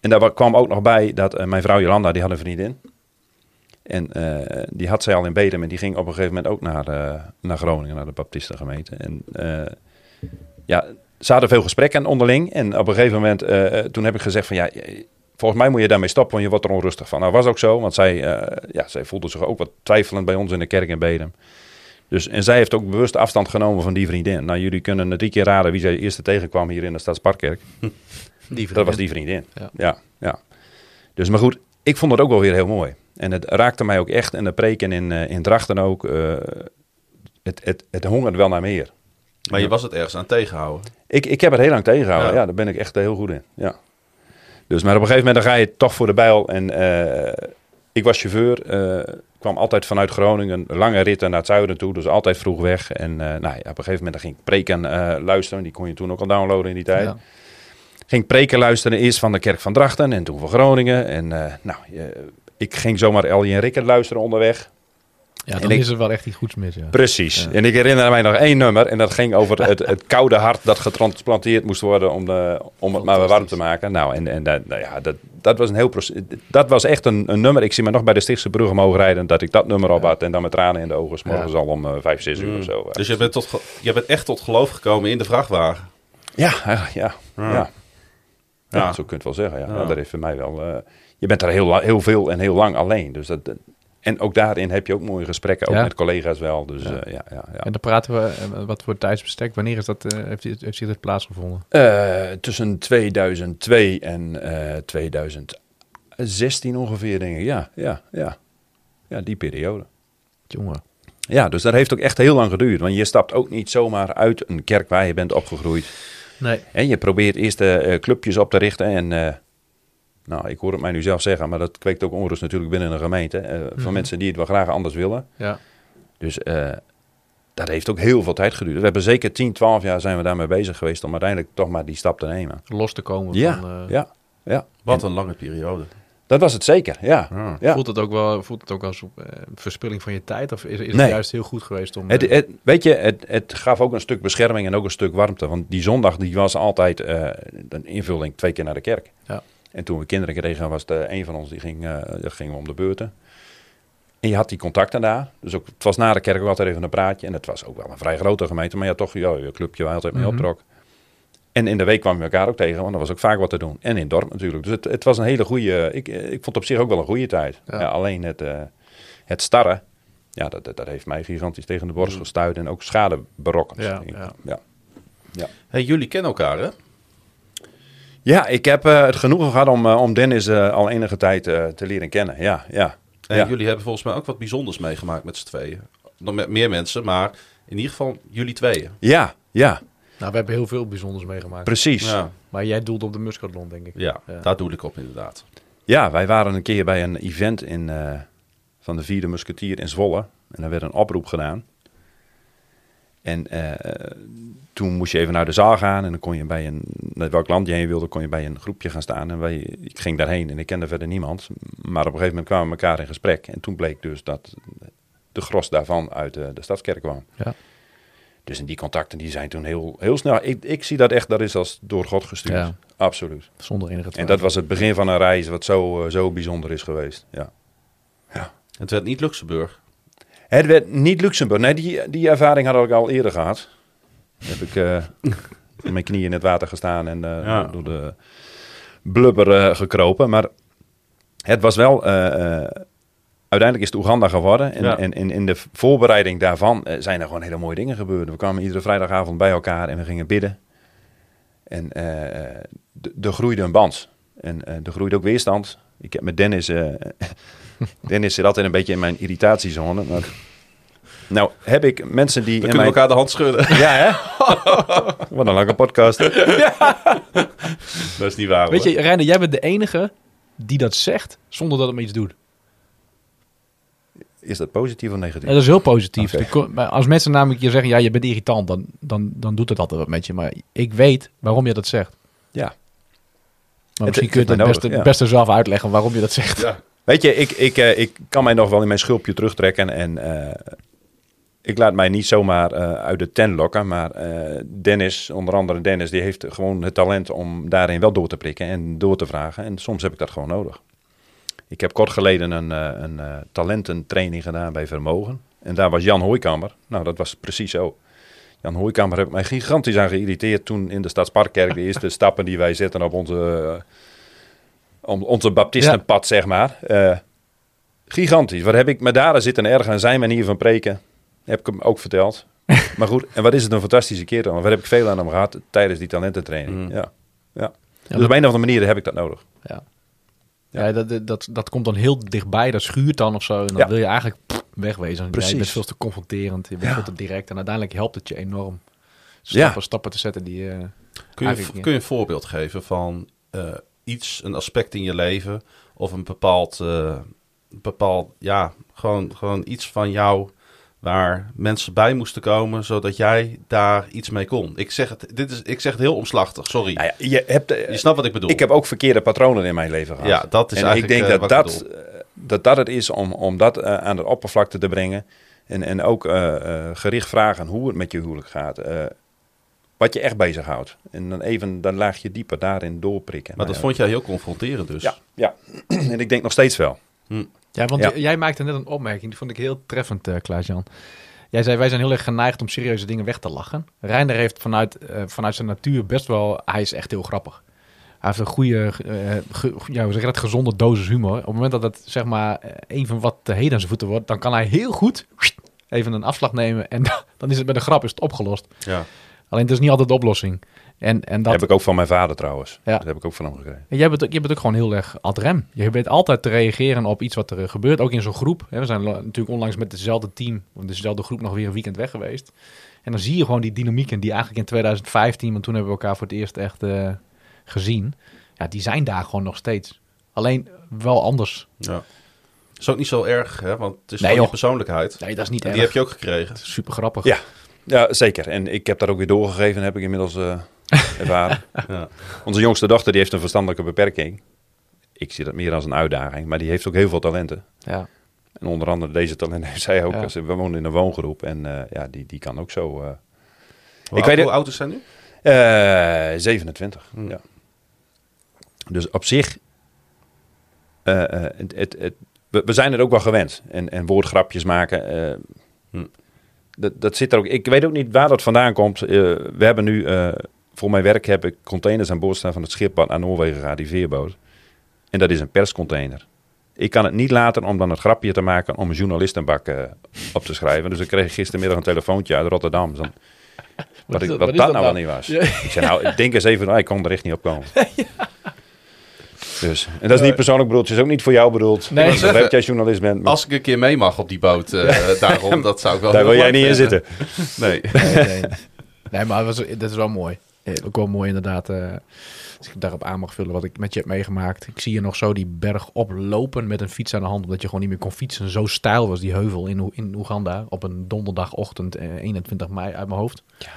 en daar wa- kwam ook nog bij dat mijn vrouw Jolanda, die had een vriendin. En eh, die had zij al in Bedem en die ging op een gegeven moment ook naar, naar Groningen, naar de Baptistengemeente. En eh, ja, ze hadden veel gesprekken onderling. En op een gegeven moment, eh, toen heb ik gezegd van ja, volgens mij moet je daarmee stoppen, want je wordt er onrustig van. Nou, was ook zo, want zij, ja, zij voelde zich ook wat twijfelend bij ons in de kerk in Bedem. Dus, en zij heeft ook bewust afstand genomen van die vriendin. Nou, jullie kunnen drie keer raden wie zij eerst tegenkwam hier in de Stadsparkkerk. Die Dat was die vriendin. Ja. Ja. ja, Dus, maar goed, ik vond het ook wel weer heel mooi. En het raakte mij ook echt. En de preken in, eh, in Drachten ook. eh, het, het, het hongerde wel naar meer. Maar je was het ergens aan tegenhouden. Ik, ik heb het heel lang tegengehouden. Ja. Ja. daar ben ik echt heel goed in. Ja. Dus, maar op een gegeven moment dan ga je toch voor de bijl. En eh, ik was chauffeur. eh, kwam altijd vanuit Groningen. Lange ritten naar het zuiden toe. Dus altijd vroeg weg. En eh, nou, ja, op een gegeven moment dan ging ik preken eh, luisteren. Die kon je toen ook al downloaden in die tijd. Ja. Ging preken luisteren. Eerst van de kerk van Drachten. En toen van Groningen. En eh, nou, je- ik ging zomaar Ellie en Rickert luisteren onderweg. Ja, dan ik- is er wel echt iets goeds mis. Ja. Precies. Ja. En ik herinner mij nog één nummer. En dat ging over het, het koude hart dat getransplanteerd moest worden om, de, om het maar weer warm te maken. Nou, en, en dat, nou ja, dat, dat was een heel proces. Dat was echt een, een nummer. Ik zie me nog bij de Stichtse Brugge mogen rijden. Dat ik dat nummer op had. En dan met tranen in de ogen. 's morgens al om eh, vijf, zes uur of zo. Dus je bent, tot, je bent echt tot geloof gekomen in de vrachtwagen. Ja, eigenlijk, ja. Ja. Ja. Ja. zo kun je het wel zeggen. Ja. Ja. Nou, dat heeft voor mij wel... eh, je bent er heel, heel veel en heel lang alleen. Dus dat, en ook daarin heb je ook mooie gesprekken. Ook Ja. met collega's wel. Dus ja, ja, ja, ja. En dan praten we, eh, wat voor tijdsbestek, wanneer is dat, eh, heeft, heeft zich dit plaatsgevonden? Eh, tussen 2002 en eh 2016 ongeveer, denk ik. Ja, ja, ja. Ja, die periode. Jongen. Ja, dus dat heeft ook echt heel lang geduurd. Want je stapt ook niet zomaar uit een kerk waar je bent opgegroeid. Nee. En je probeert eerst eh, clubjes op te richten. En eh, nou, ik hoor het mij nu zelf zeggen, maar dat kweekt ook onrust natuurlijk binnen een gemeente. eh, Van Mhm. mensen die het wel graag anders willen. Ja. Dus eh, dat heeft ook heel veel tijd geduurd. We hebben zeker 10, 12 jaar zijn we daarmee bezig geweest om uiteindelijk toch maar die stap te nemen. Los te komen Ja, van... eh, ja, ja. Wat En een lange periode. Dat was het zeker, ja. Ja. ja. Voelt, het ook wel, voelt het ook als eh, verspilling van je tijd? Of is, is het juist heel goed geweest om... Het, eh, het, weet je, het, het gaf ook een stuk bescherming en ook een stuk warmte. Want die zondag die was altijd eh, een invulling twee keer naar de kerk. Ja. En toen we kinderen kregen, was de, een van ons die ging, eh dat gingen we om de beurten. En je had die contacten daar. Dus ook, het was na de kerk ook altijd even een praatje. En het was ook wel een vrij grote gemeente. Maar ja, toch ja, je clubje waar je altijd mee Mhm. optrok. En in de week kwamen we elkaar ook tegen, want er was ook vaak wat te doen. En in het dorp natuurlijk. Dus het, het was een hele goede... Ik, ik vond het op zich ook wel een goede tijd. Ja. Ja. alleen het, eh, het starren, ja, dat, dat, dat heeft mij gigantisch tegen de borst gestuurd. En ook schade berokkend. Ja, ja. ja. Hey, jullie kennen elkaar, hè? Ja, ik heb eh, het genoegen gehad om, eh, om Dennis al enige tijd te leren kennen. Ja, ja. En jullie hebben volgens mij ook wat bijzonders meegemaakt met z'n tweeën. Nog met meer mensen, maar in ieder geval jullie tweeën. Ja, ja, Nou, we hebben heel veel bijzonders meegemaakt. precies. Ja. Ja, Maar jij doelt op de Muscatlon, denk ik. ja, Ja. daar doe ik op inderdaad. wij waren een keer bij een event in, eh, van de Vierde Musketier in Zwolle. En daar werd een oproep gedaan. En eh, toen moest je even naar de zaal gaan. En dan kon je bij een, naar welk land je heen wilde, kon je bij een groepje gaan staan. En wij, ik ging daarheen en ik kende verder niemand. Maar op een gegeven moment kwamen we elkaar in gesprek. En toen bleek dus dat de gros daarvan uit de, de stadskerk kwam. Ja. Dus in die contacten die zijn toen heel, heel snel. Ik, ik zie dat echt, dat is als door God gestuurd. Ja. Absoluut. Zonder enige En twijfel. dat was het begin van een reis wat zo, eh, zo bijzonder is geweest. Ja. Het werd niet Luxemburg. Het werd niet Luxemburg. Nee, die, die ervaring had ik al eerder gehad. Heb ik eh, met mijn knieën in het water gestaan en eh, Ja. door de blubber gekropen. Maar het was wel... eh, eh, uiteindelijk is het Oeganda geworden. En, Ja. en, en in de voorbereiding daarvan eh, zijn er gewoon hele mooie dingen gebeurd. We kwamen iedere vrijdagavond bij elkaar en we gingen bidden. En eh, er groeide een band. En eh, er groeide ook weerstand. Ik heb met Dennis... eh, Dennis zit altijd een beetje in mijn irritatiezone. Maar... Nou, heb ik mensen die... In kunnen mijn... elkaar de hand schudden. Ja, hè? Wat een lange podcast. dat is niet waar Weet hoor. je, Reiner, jij bent de enige die dat zegt zonder dat het me iets doet. Is dat positief of negatief? Ja, dat is heel positief. Als mensen namelijk je zeggen, ja, je bent irritant, dan, dan, dan doet het altijd wat met je. Maar ik weet waarom je dat zegt. Ja. Maar misschien het kun je het mij beste, nodig, ja. beste zelf uitleggen waarom je dat zegt. Ja. Weet je, ik, ik, eh, ik kan mij nog wel in mijn schulpje terugtrekken. En eh, ik laat mij niet zomaar eh, uit de tent lokken. Maar eh, Dennis, onder andere Dennis, die heeft gewoon het talent om daarin wel door te prikken en door te vragen. En soms heb ik dat gewoon nodig. Ik heb kort geleden een, eh, een eh, talententraining gedaan bij Vermogen. En daar was Jan Hooikammer. Nou, dat was precies zo. Jan Hooikammer heb ik mij gigantisch aan geïrriteerd toen in de Stadsparkkerk de eerste stappen die wij zetten op onze, eh, om, onze baptistenpad, zeg maar. Gigantisch. Wat heb ik me daar zitten erg aan zijn manier van preken? Heb ik hem ook verteld. maar goed, en wat is het een fantastische keer dan? Wat heb ik veel aan hem gehad tijdens die talententraining? Mm. Ja. ja. dus maar- op een of andere manier heb ik dat nodig. Ja, ja. dat, dat- dat, dat komt dan heel dichtbij, dat schuurt dan of zo. En dan Ja. wil je eigenlijk pff, wegwezen. Ja, Precies. je bent veel te confronterend, je bent Ja. veel te direct. En uiteindelijk helpt het je enorm. Stappen, stappen te zetten die... eh, Kun je, kun je een voorbeeld geven van eh, iets, een aspect in je leven of een bepaald, eh, bepaald ja, gewoon, gewoon iets van jou waar mensen bij moesten komen zodat jij daar iets mee kon. Ik zeg het, dit is, ik zeg het heel omslachtig, sorry. Nou ja, je hebt, eh, je snapt wat ik bedoel. ik heb ook verkeerde patronen in mijn leven gehad. ja, dat is en ik denk eh, dat, wat ik dat, eh, dat dat het is om, om dat aan de oppervlakte te brengen. En, en ook gericht vragen hoe het met je huwelijk gaat. wat je echt bezighoudt. En dan even dat laagje dieper daarin doorprikken. Maar dat Nou vond jij heel confronterend dus. ja, ja, en ik denk nog steeds wel. Ja, want Ja. jij maakte net een opmerking, die vond ik heel treffend, eh Klaas-Jan. Jij zei, wij zijn heel erg geneigd om serieuze dingen weg te lachen. Reiner heeft vanuit, eh, vanuit zijn natuur best wel... Hij is echt heel grappig. Hij heeft een goede, eh, ge- ja, hoe zeg dat, gezonde dosis humor. Op het moment dat het, zeg maar, eh, even wat te heet aan zijn voeten wordt... dan kan hij heel goed even een afslag nemen... en dan is het met een grap is het opgelost. Ja. Alleen het is niet altijd de oplossing. En, en dat, heb ik ook van mijn vader trouwens. Ja. Dat heb ik ook van hem gekregen. En jij bent, ook- jij bent ook gewoon heel erg ad rem. Je weet altijd te reageren op iets wat er eh, gebeurt. Ook in zo'n groep. Hè, We zijn natuurlijk onlangs met hetzelfde team, of dezelfde groep nog weer een weekend weg geweest. En dan zie je gewoon die dynamieken die eigenlijk in 2015, want toen hebben we elkaar voor het eerst echt eh, gezien. Ja, die zijn daar gewoon nog steeds. Alleen wel anders. ja. Is ook niet zo erg, hè? want het is Nee, gewoon je persoonlijkheid. Nee, dat is niet En erg. die heb je ook gekregen. Super grappig. Ja. Ja, zeker. En ik heb dat ook weer doorgegeven, heb ik inmiddels eh, ervaren. Ja. Onze jongste dochter die heeft een verstandelijke beperking. Ik zie dat meer als een uitdaging, maar die heeft ook heel veel talenten. Ja. En onder andere deze talenten heeft zij ook. Ja. Ze- We wonen in een woongroep en eh, ja, die, die kan ook zo. eh Hoe, Ik oud- weet hoe oud is zij nu? eh, 27. Hmm. Ja. Dus op zich, eh, eh, het, het, het- we, we zijn het ook wel gewend. En, en woordgrapjes maken. eh, Hm. Dat, dat zit er ook. Ik weet ook niet waar dat vandaan komt. Eh, we hebben nu, eh, voor mijn werk heb ik containers aan boord staan van het schip naar Noorwegen gaat, die veerboot. En dat is een perscontainer. Ik kan het niet laten om dan het grapje te maken om een journalistenbak eh, op te schrijven. Dus ik kreeg gistermiddag een telefoontje uit Rotterdam. Dan, wat, ik, wat, dat- wat is dat dat nou wel niet was. Ja. Ik zei, nou, ik denk eens even, nou, ik kon er echt niet op komen. Dus, en dat is niet persoonlijk bedoeld, het is ook niet voor jou bedoeld. Nee. Ik dat jij journalist bent. maar Als ik een keer mee mag op die boot, eh, daarom, dat zou ik wel daar wil jij niet in zitten. Nee. Nee, nee. nee maar het was, dat is wel mooi. Eh, Ook wel mooi inderdaad. eh, als ik daarop aan mag vullen wat ik met je heb meegemaakt. Ik zie je nog zo die berg oplopen met een fiets aan de hand. Omdat je gewoon niet meer kon fietsen. Zo stijl was die heuvel in, in Oeganda. Op een donderdagochtend, eh, 21 mei uit mijn hoofd. Ja,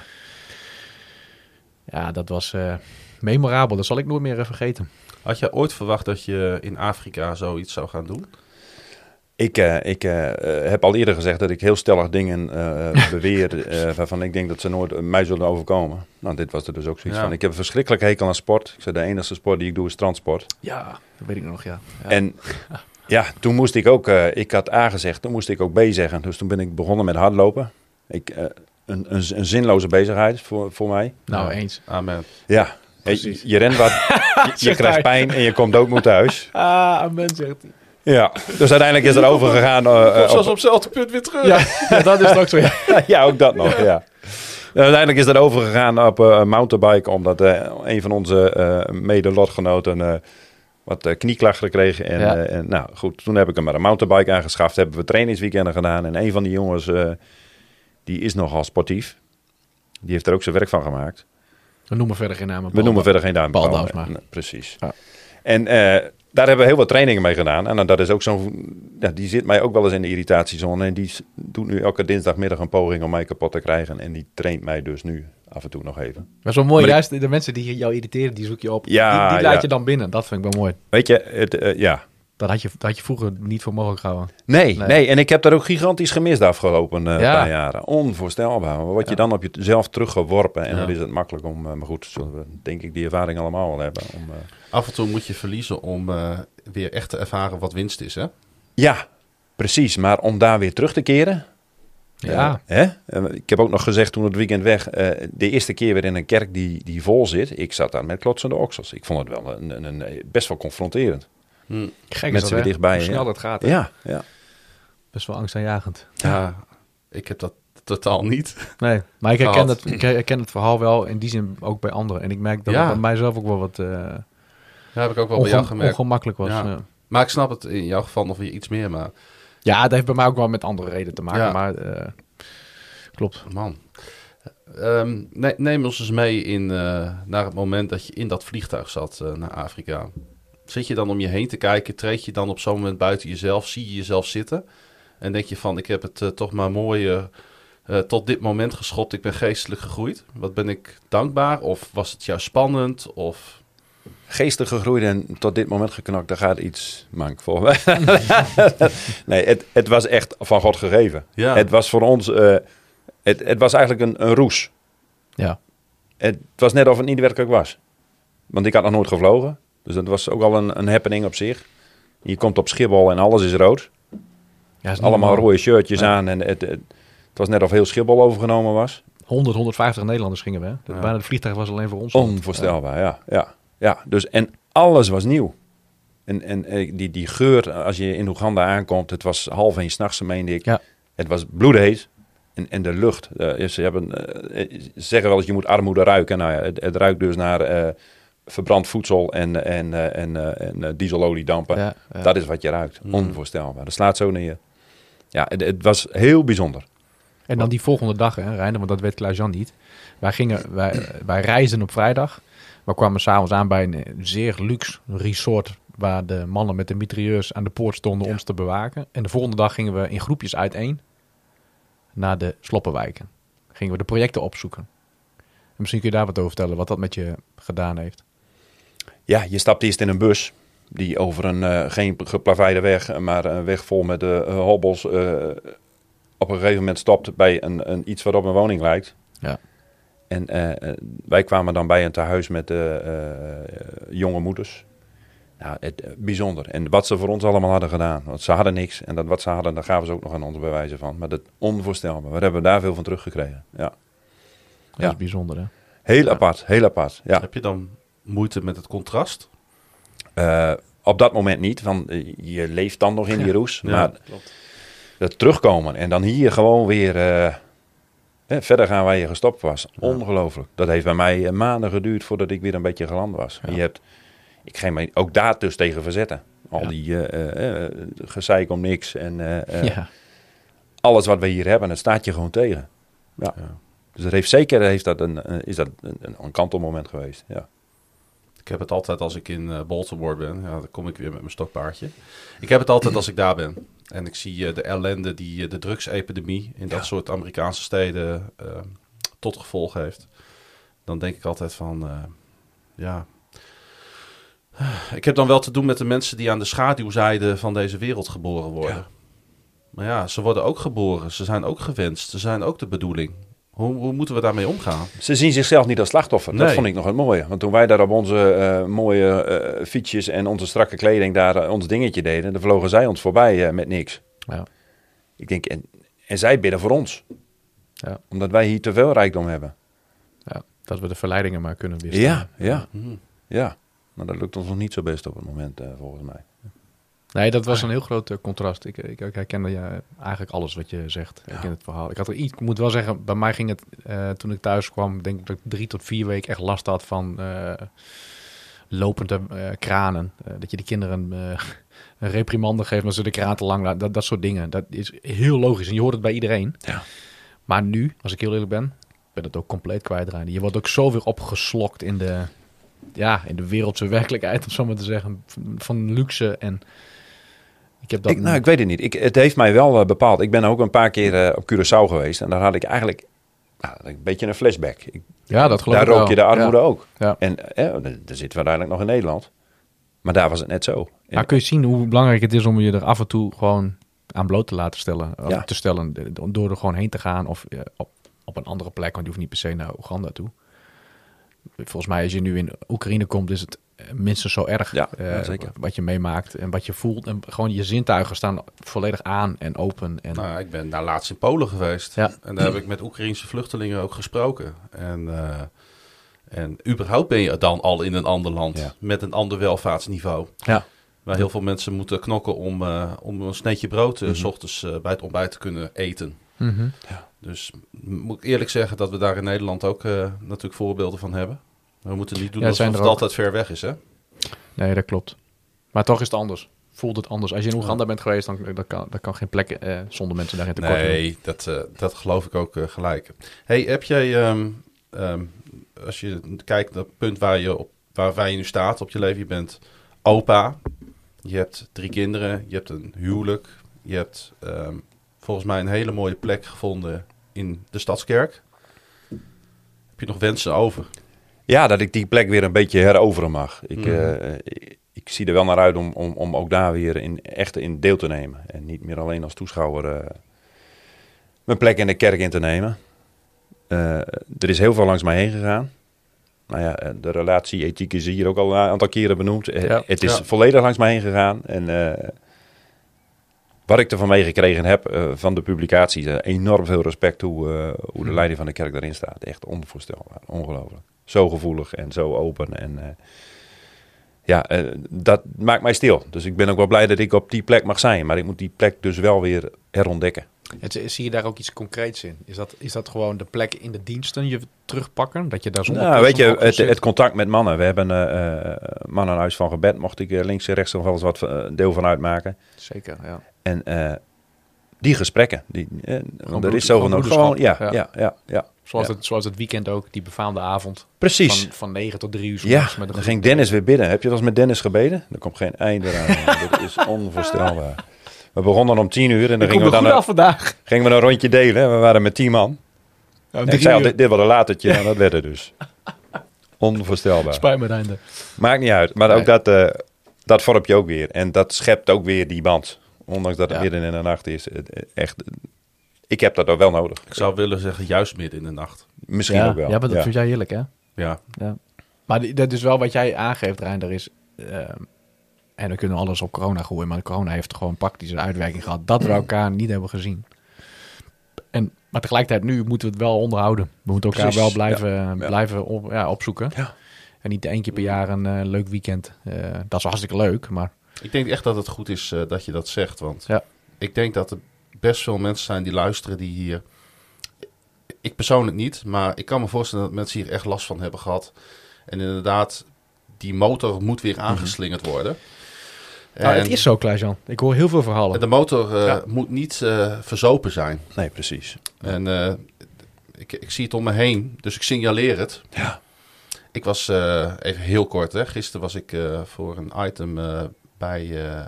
ja dat was eh, memorabel. Dat zal ik nooit meer eh, vergeten. Had je ooit verwacht dat je in Afrika zoiets zou gaan doen? Ik, eh, ik eh, eh, heb al eerder gezegd dat ik heel stellig dingen eh, beweer eh, waarvan ik denk dat ze nooit mij zullen overkomen. Nou, dit was er dus ook zoiets Ja. van. Ik heb een verschrikkelijk hekel aan sport. Ik zei, de enige sport die ik doe is strandsport. Ja, dat weet ik nog, ja. ja. En ja, toen moest ik ook, eh, ik had A gezegd, toen moest ik ook B zeggen. Dus toen ben ik begonnen met hardlopen. Ik, eh, een, een, een zinloze bezigheid voor, voor mij. nou, eens. Amen. Ja, Precies. je rent wat, je, krijgt hij. pijn en je komt doodmoed thuis. Ah, amen, zegt hij. Ja, dus uiteindelijk is er overgegaan. eh, eh, Zoals op- op hetzelfde punt weer terug. Ja, ja, dat is het ook zo, ja. ja, ook dat nog, ja. Uiteindelijk is dat overgegaan op eh, een mountainbike, omdat eh, een van onze eh mede-lotgenoten eh, wat eh, knieklachten kreeg. En, Ja. eh, en nou goed, toen heb ik hem maar een mountainbike aangeschaft. Hebben we trainingsweekenden gedaan. En een van die jongens, eh, die is nogal sportief. Die heeft er ook zijn werk van gemaakt. We noemen verder geen namen. We noemen verder geen naam. Paul. Precies. Ja. En eh, daar hebben we heel wat trainingen mee gedaan. En dan, dat is ook zo'n... Ja, die zit mij ook wel eens in de irritatiezone. En die doet nu elke dinsdagmiddag een poging om mij kapot te krijgen. En die traint mij dus nu af en toe nog even. Maar zo mooi, Maar ik- juist de mensen die jou irriteren, die zoek je op. Ja, die die laat ja. je dan binnen. Dat vind ik wel mooi. Weet je, het, eh, ja. Dat had, je, dat had je vroeger niet voor mogelijk gehouden. Nee, Nee. nee, en ik heb daar ook gigantisch gemist de afgelopen eh, Ja. paar jaren. Onvoorstelbaar. Maar word je Ja. dan op jezelf teruggeworpen en Ja. dan is het makkelijk om... eh, maar goed, zullen we denk ik die ervaring allemaal wel hebben. Om, eh, Af en toe moet je verliezen om eh, weer echt te ervaren wat winst is, hè? Ja, precies. Maar om daar weer terug te keren... Ja. hè? Ik heb ook nog gezegd toen het weekend weg... eh, de eerste keer weer in een kerk die, die vol zit. Ik zat daar met klotsende oksels. Ik vond het wel een, een, een, best wel confronterend. Hm. Gek Met z'n weer dichtbij, Hoe snel ja. dat gaat. hè? Ja, ja. Best wel angstaanjagend. Ja, ik heb dat totaal niet. Nee, maar ik herken, het, ik herken het verhaal wel in die zin ook bij anderen. En ik merk dat Ja. het bij mijzelf ook wel wat eh, Ja, heb ik ook wel bij jou gemerkt. ongemakkelijk was. Ja. Ja. Maar ik snap het in jouw geval nog weer iets meer, maar ja, het heeft bij mij ook wel met andere redenen te maken. Ja. Maar eh, klopt. man. Ehm, ne- neem ons eens mee in, eh, naar het moment dat je in dat vliegtuig zat naar Afrika. Zit je dan om je heen te kijken? Treed je dan op zo'n moment buiten jezelf? Zie je jezelf zitten? En denk je van, ik heb het eh, toch maar mooi eh, eh, tot dit moment geschopt. Ik ben geestelijk gegroeid. Wat ben ik dankbaar? Of was het juist spannend? Of... geestig gegroeid en tot dit moment geknakt, daar gaat iets mank voor. nee, het, het was echt van God gegeven. Ja, Het was voor ons, eh, het, het was eigenlijk een, een roes. Ja. Het was net of het niet werkelijk was. Want ik had nog nooit gevlogen. Dus dat was ook al een, een happening op zich. Je komt op Schiphol en alles is rood. Ja, is Allemaal rode shirtjes Ja. aan. En het, het, het was net of heel Schiphol overgenomen was. 100, 150 Nederlanders gingen we. Hè? Dat Ja. Bijna het vliegtuig was alleen voor ons. Onvoorstelbaar, ja. ja, ja. Dus, en alles was nieuw. En, en eh, die, die geur, als je in Oeganda aankomt, het was half één s'nachts, meende ik. Ja. Het was bloedheet. En, en de lucht, eh, ze, hebben, eh, ze zeggen wel eens je moet armoede ruiken. Nou ja, het, het ruikt dus naar verbrand voedsel en, en, eh, en, eh, en eh, dieseloliedampen. Ja, ja. Dat is wat je ruikt. Mm. Onvoorstelbaar. Dat slaat zo neer. Ja, het, het was heel bijzonder. En dan die volgende dag, hè, Reiner, want dat weet Klaas-Jan niet. Wij, gingen, wij, wij reisden op vrijdag. We kwamen s'avonds aan bij een zeer luxe resort... waar de mannen met de mitrailleurs aan de poort stonden ons te bewaken. En de volgende dag gingen we in groepjes uiteen naar de sloppenwijken. Gingen we de projecten opzoeken. En misschien kun je daar wat over vertellen, wat dat met je gedaan heeft. Ja, je stapt eerst in een bus die over een eh, geen geplaveide weg, maar een weg vol met eh, hobbels eh, op een gegeven moment stopt bij een, een, iets wat op een woning lijkt. Ja. En eh, eh, wij kwamen dan bij een tehuis met eh, eh, jonge moeders. Nou, het, eh, bijzonder. En wat ze voor ons allemaal hadden gedaan. Want ze hadden niks. En dat wat ze hadden, daar gaven ze ook nog aan ons bij wijze van. Maar dat onvoorstelbaar. Waar hebben we daar veel van teruggekregen? Ja. Dat Ja. is bijzonder, hè? Heel Ja. apart, heel apart. Ja. Heb je dan moeite met het contrast? Eh, op dat moment niet, want eh, je leeft dan nog in die roes. Ja, maar klopt. het terugkomen en dan hier gewoon weer eh, verder gaan waar je gestopt was. Ongelooflijk. Dat heeft bij mij maanden geduurd voordat ik weer een beetje geland was. Je hebt, ik ging me ook daar dus tegen verzetten. Al die eh, gezeik om niks en alles wat we hier hebben, het staat je gewoon tegen. Ja. Dus dat heeft zeker heeft dat een, is dat een, een, een kantelmoment geweest. Ja. Ik heb het altijd als ik in eh Baltimore ben. Ja, dan kom ik weer met mijn stokpaardje. Ik heb het altijd als ik daar ben. En ik zie eh, de ellende die eh, de drugsepidemie in dat Ja. soort Amerikaanse steden eh, tot gevolg heeft. Dan denk ik altijd van, ja... Ik heb dan wel te doen met de mensen die aan de schaduwzijde van deze wereld geboren worden. Ja. Maar ja, ze worden ook geboren. Ze zijn ook gewenst. Ze zijn ook de bedoeling. Hoe, hoe moeten we daarmee omgaan? Ze zien zichzelf niet als slachtoffer. Dat vond ik nog het mooie. Want toen wij daar op onze eh, mooie eh, fietsjes en onze strakke kleding daar eh, ons dingetje deden, dan vlogen zij ons voorbij eh, met niks. Ja. Ik denk, en, en zij bidden voor ons. Ja. Omdat wij hier te veel rijkdom hebben. ja. Dat we de verleidingen maar kunnen weerstaan. Ja, ja, Hm. ja. Maar dat lukt ons nog niet zo best op het moment, eh, volgens mij. Nee, dat was een heel groot eh, contrast. Ik, ik, ik herkende ja, eigenlijk alles wat je zegt ik in het verhaal. Ik, had er iets, ik moet wel zeggen, bij mij ging het, eh, toen ik thuis kwam, denk ik dat ik drie tot vier weken echt last had van eh, lopende eh, kranen. Eh, dat je de kinderen eh, een reprimande geeft, maar ze de kraan te lang laten. Dat, dat soort dingen. Dat is heel logisch en je hoort het bij iedereen. Ja. Maar nu, als ik heel eerlijk ben, ben het ook compleet kwijtraden. Je wordt ook zo weer opgeslokt in de, ja, in de wereldse werkelijkheid, om zo maar te zeggen. Van luxe en... Ik heb dat Ik, nou, ik weet het niet. Ik, het heeft mij wel eh, bepaald. Ik ben ook een paar keer eh, op Curaçao geweest. En daar had ik eigenlijk nou, een beetje een flashback. Ik, Ja, dat geloof daar ik rook je de armoede Ja. ook. Ja. En eh, daar daar zitten we uiteindelijk nog in Nederland. Maar daar was het net zo. En- Maar kun je zien hoe belangrijk het is om je er af en toe gewoon aan bloot te laten stellen. Ja. te stellen door er gewoon heen te gaan of eh, op, op een andere plek, want je hoeft niet per se naar Oeganda toe. Volgens mij als je nu in Oekraïne komt, is het minstens zo erg Ja, eh, zeker. wat je meemaakt en wat je voelt. En gewoon je zintuigen staan volledig aan en open. En, Nou, ik ben daar laatst in Polen geweest. Ja. En daar heb ik met Oekraïnse vluchtelingen ook gesproken. En, eh, en überhaupt ben je dan al in een ander land Ja. met een ander welvaartsniveau. Ja. Waar heel veel mensen moeten knokken om, eh, om een sneetje brood eh, s ochtends eh, bij het ontbijt te kunnen eten. Mhm. Dus moet ik eerlijk zeggen dat we daar in Nederland ook eh, natuurlijk voorbeelden van hebben. We moeten niet doen Ja, alsof het ook. altijd ver weg is, hè? Nee, dat klopt. Maar toch is het anders. Voelt het anders. Als je in Oeganda bent geweest, dan, dan, kan, dan kan geen plek eh, zonder mensen daarin tekort doen. Nee, dat, eh, dat geloof ik ook eh, gelijk. Hey, heb jij, ehm, ehm, als je kijkt naar het punt waar je, op, waar, waar je nu staat op je leven, je bent opa, je hebt drie kinderen, je hebt een huwelijk, je hebt ehm, volgens mij een hele mooie plek gevonden in de Stadskerk. Heb je nog wensen over? Ja, dat ik die plek weer een beetje heroveren mag. Ik, Mhm. eh, ik, ik zie er wel naar uit om, om, om ook daar weer in, echt in deel te nemen. En niet meer alleen als toeschouwer eh, mijn plek in de kerk in te nemen. Eh, er is heel veel langs mij heen gegaan. Nou ja, de relatie, ethiek is hier ook al een aantal keren benoemd. Ja. Het is Ja. volledig langs mij heen gegaan. En wat ik ervan meegekregen heb van de publicaties, enorm veel respect hoe, hoe de leiding van de kerk daarin staat. Echt onvoorstelbaar, ongelooflijk. Zo gevoelig en zo open. En eh, ja, eh, dat maakt mij stil. Dus ik ben ook wel blij dat ik op die plek mag zijn. Maar ik moet die plek dus wel weer herontdekken. Het, zie je daar ook iets concreets in? Is dat, is dat gewoon de plek in de diensten je terugpakken? Dat je daar zonder Nou, weet je, het, het contact met mannen. We hebben uh, mannenhuis van gebed. Mocht ik eh, links en rechts nog wel eens wat eh, deel van uitmaken. Zeker, ja. En eh, die gesprekken. Die, eh, er broed- is zoveel gewoon nodig. Gewoon, ja, ja, Ja. ja, ja, Zoals, Ja. Het, zoals het weekend ook, die befaamde avond. Precies. Van, van 9 tot 3 uur. 's Ja, met een dan ging Dennis weer bidden. Heb je wel eens met Dennis gebeden? Er komt geen einde aan. Dat is onvoorstelbaar. We begonnen om tien uur en dan gingen we, goed dan, af vandaag. gingen we een rondje delen. We waren met tien man. Ik zei al, dit, dit wordt een latertje. En dat werd het dus. Onvoorstelbaar. Spijt me, Reinder. Maakt niet uit. Maar Nee. ook dat, eh, dat vormt je ook weer. En dat schept ook weer die band. Ondanks dat het Ja. midden in de nacht is. Echt, ik heb dat ook wel nodig. Ik zou willen zeggen, juist midden in de nacht. Misschien ja, ook wel. Ja, maar dat Ja. vind jij heerlijk, hè? Ja, Ja. Maar dat is wel wat jij aangeeft, Reinder, is... ehm, en we kunnen alles op corona gooien, maar corona heeft gewoon praktisch een uitwerking gehad. Dat we elkaar niet hebben gezien. En, maar tegelijkertijd, nu moeten we het wel onderhouden. We moeten elkaar Precies, wel blijven, ja. blijven op, ja, opzoeken. Ja. En niet één keer per jaar een eh, leuk weekend. Eh, dat is hartstikke leuk, maar... ik denk echt dat het goed is eh, dat je dat zegt. Want Ja. ik denk dat er best veel mensen zijn die luisteren die hier... Ik persoonlijk niet, maar ik kan me voorstellen dat mensen hier echt last van hebben gehad. En inderdaad, die motor moet weer aangeslingerd worden. Nou, En het is zo, Klaas-Jan. Ik hoor heel veel verhalen. De motor eh, Ja. moet niet eh, verzopen zijn. Nee, precies. En ik, ik zie het om me heen, dus ik signaleer het. Ja. Ik was even heel kort, hè. gisteren was ik voor een item bij eh,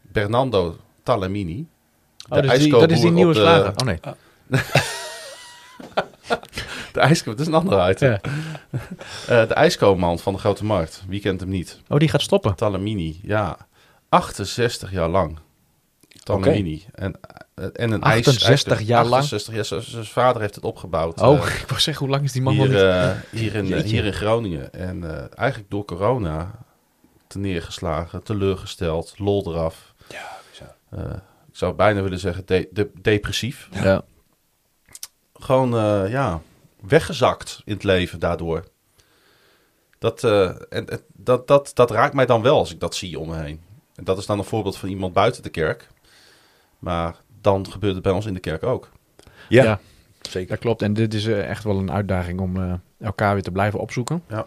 Bernardo Talamini. Oh, dat, is die, dat is die nieuwe op de- slager. Oh nee. De ijskoop, dat is een ander item. Ja. Eh, de ijskoopman van de Grote Markt, wie kent hem niet? Oh, die gaat stoppen. Talamini, ja. 68 jaar lang. Talamini. En, eh, en een 68 ijs, jaar lang? 68, ja, z- zijn vader heeft het opgebouwd. Oh, ik wou zeggen, hoe lang is die man al hier, niet? eh, hier, in, hier in Groningen. En eh, eigenlijk door corona neergeslagen, teleurgesteld, lol eraf. Ja. Eh, ik zou bijna willen zeggen de, de- depressief. ja. Gewoon, eh, ja, weggezakt in het leven daardoor. Dat, eh, en, en dat, dat, dat raakt mij dan wel als ik dat zie om me heen. En dat is dan een voorbeeld van iemand buiten de kerk. Maar dan gebeurt het bij ons in de kerk ook. Ja, Ja. zeker. Dat klopt. En dit is echt wel een uitdaging om eh, elkaar weer te blijven opzoeken. Ja.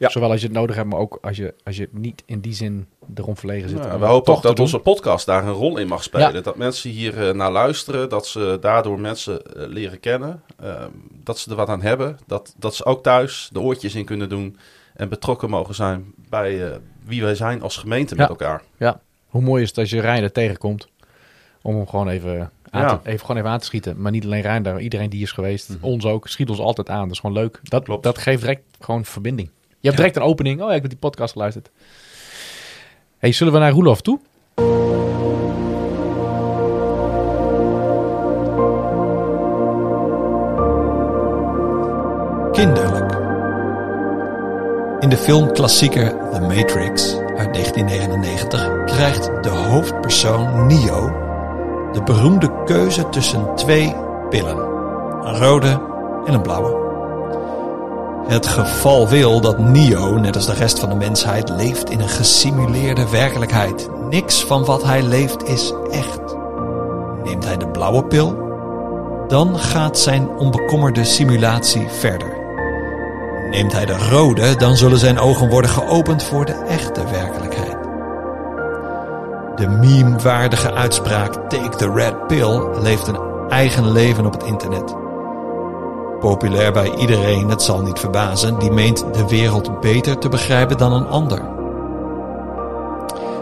Ja. Zowel als je het nodig hebt, maar ook als je, als je niet in die zin erom verlegen zit. Ja, om we hopen toch ook dat onze podcast daar een rol in mag spelen. Ja. Dat mensen hier eh, naar luisteren, dat ze daardoor mensen eh, leren kennen. ehm, dat ze er wat aan hebben. Dat, dat ze ook thuis de oortjes in kunnen doen. En betrokken mogen zijn bij eh, wie wij zijn als gemeente Ja. met elkaar. doen. Hoe mooi is het als je Reinder tegenkomt, om hem gewoon even aan, Ja. te, even, gewoon even aan te schieten. Maar niet alleen Reinder, iedereen die is geweest, Mhm. ons ook, schiet ons altijd aan. Dat is gewoon leuk. Dat, Klopt. dat geeft direct gewoon verbinding. Je hebt direct een opening. Oh ja, ik heb die podcast geluisterd. Hey, zullen we naar Roelof toe? kinderlijk. In de filmklassieker The Matrix uit 1999 krijgt de hoofdpersoon Neo de beroemde keuze tussen twee pillen: een rode en een blauwe. Het geval wil dat Neo, net als de rest van de mensheid, leeft in een gesimuleerde werkelijkheid. Niks van wat hij leeft is echt. Neemt hij de blauwe pil, dan gaat zijn onbekommerde simulatie verder. Neemt hij de rode, dan zullen zijn ogen worden geopend voor de echte werkelijkheid. De meme-waardige uitspraak Take the Red Pill leeft een eigen leven op het internet. Populair bij iedereen, het zal niet verbazen, die meent de wereld beter te begrijpen dan een ander.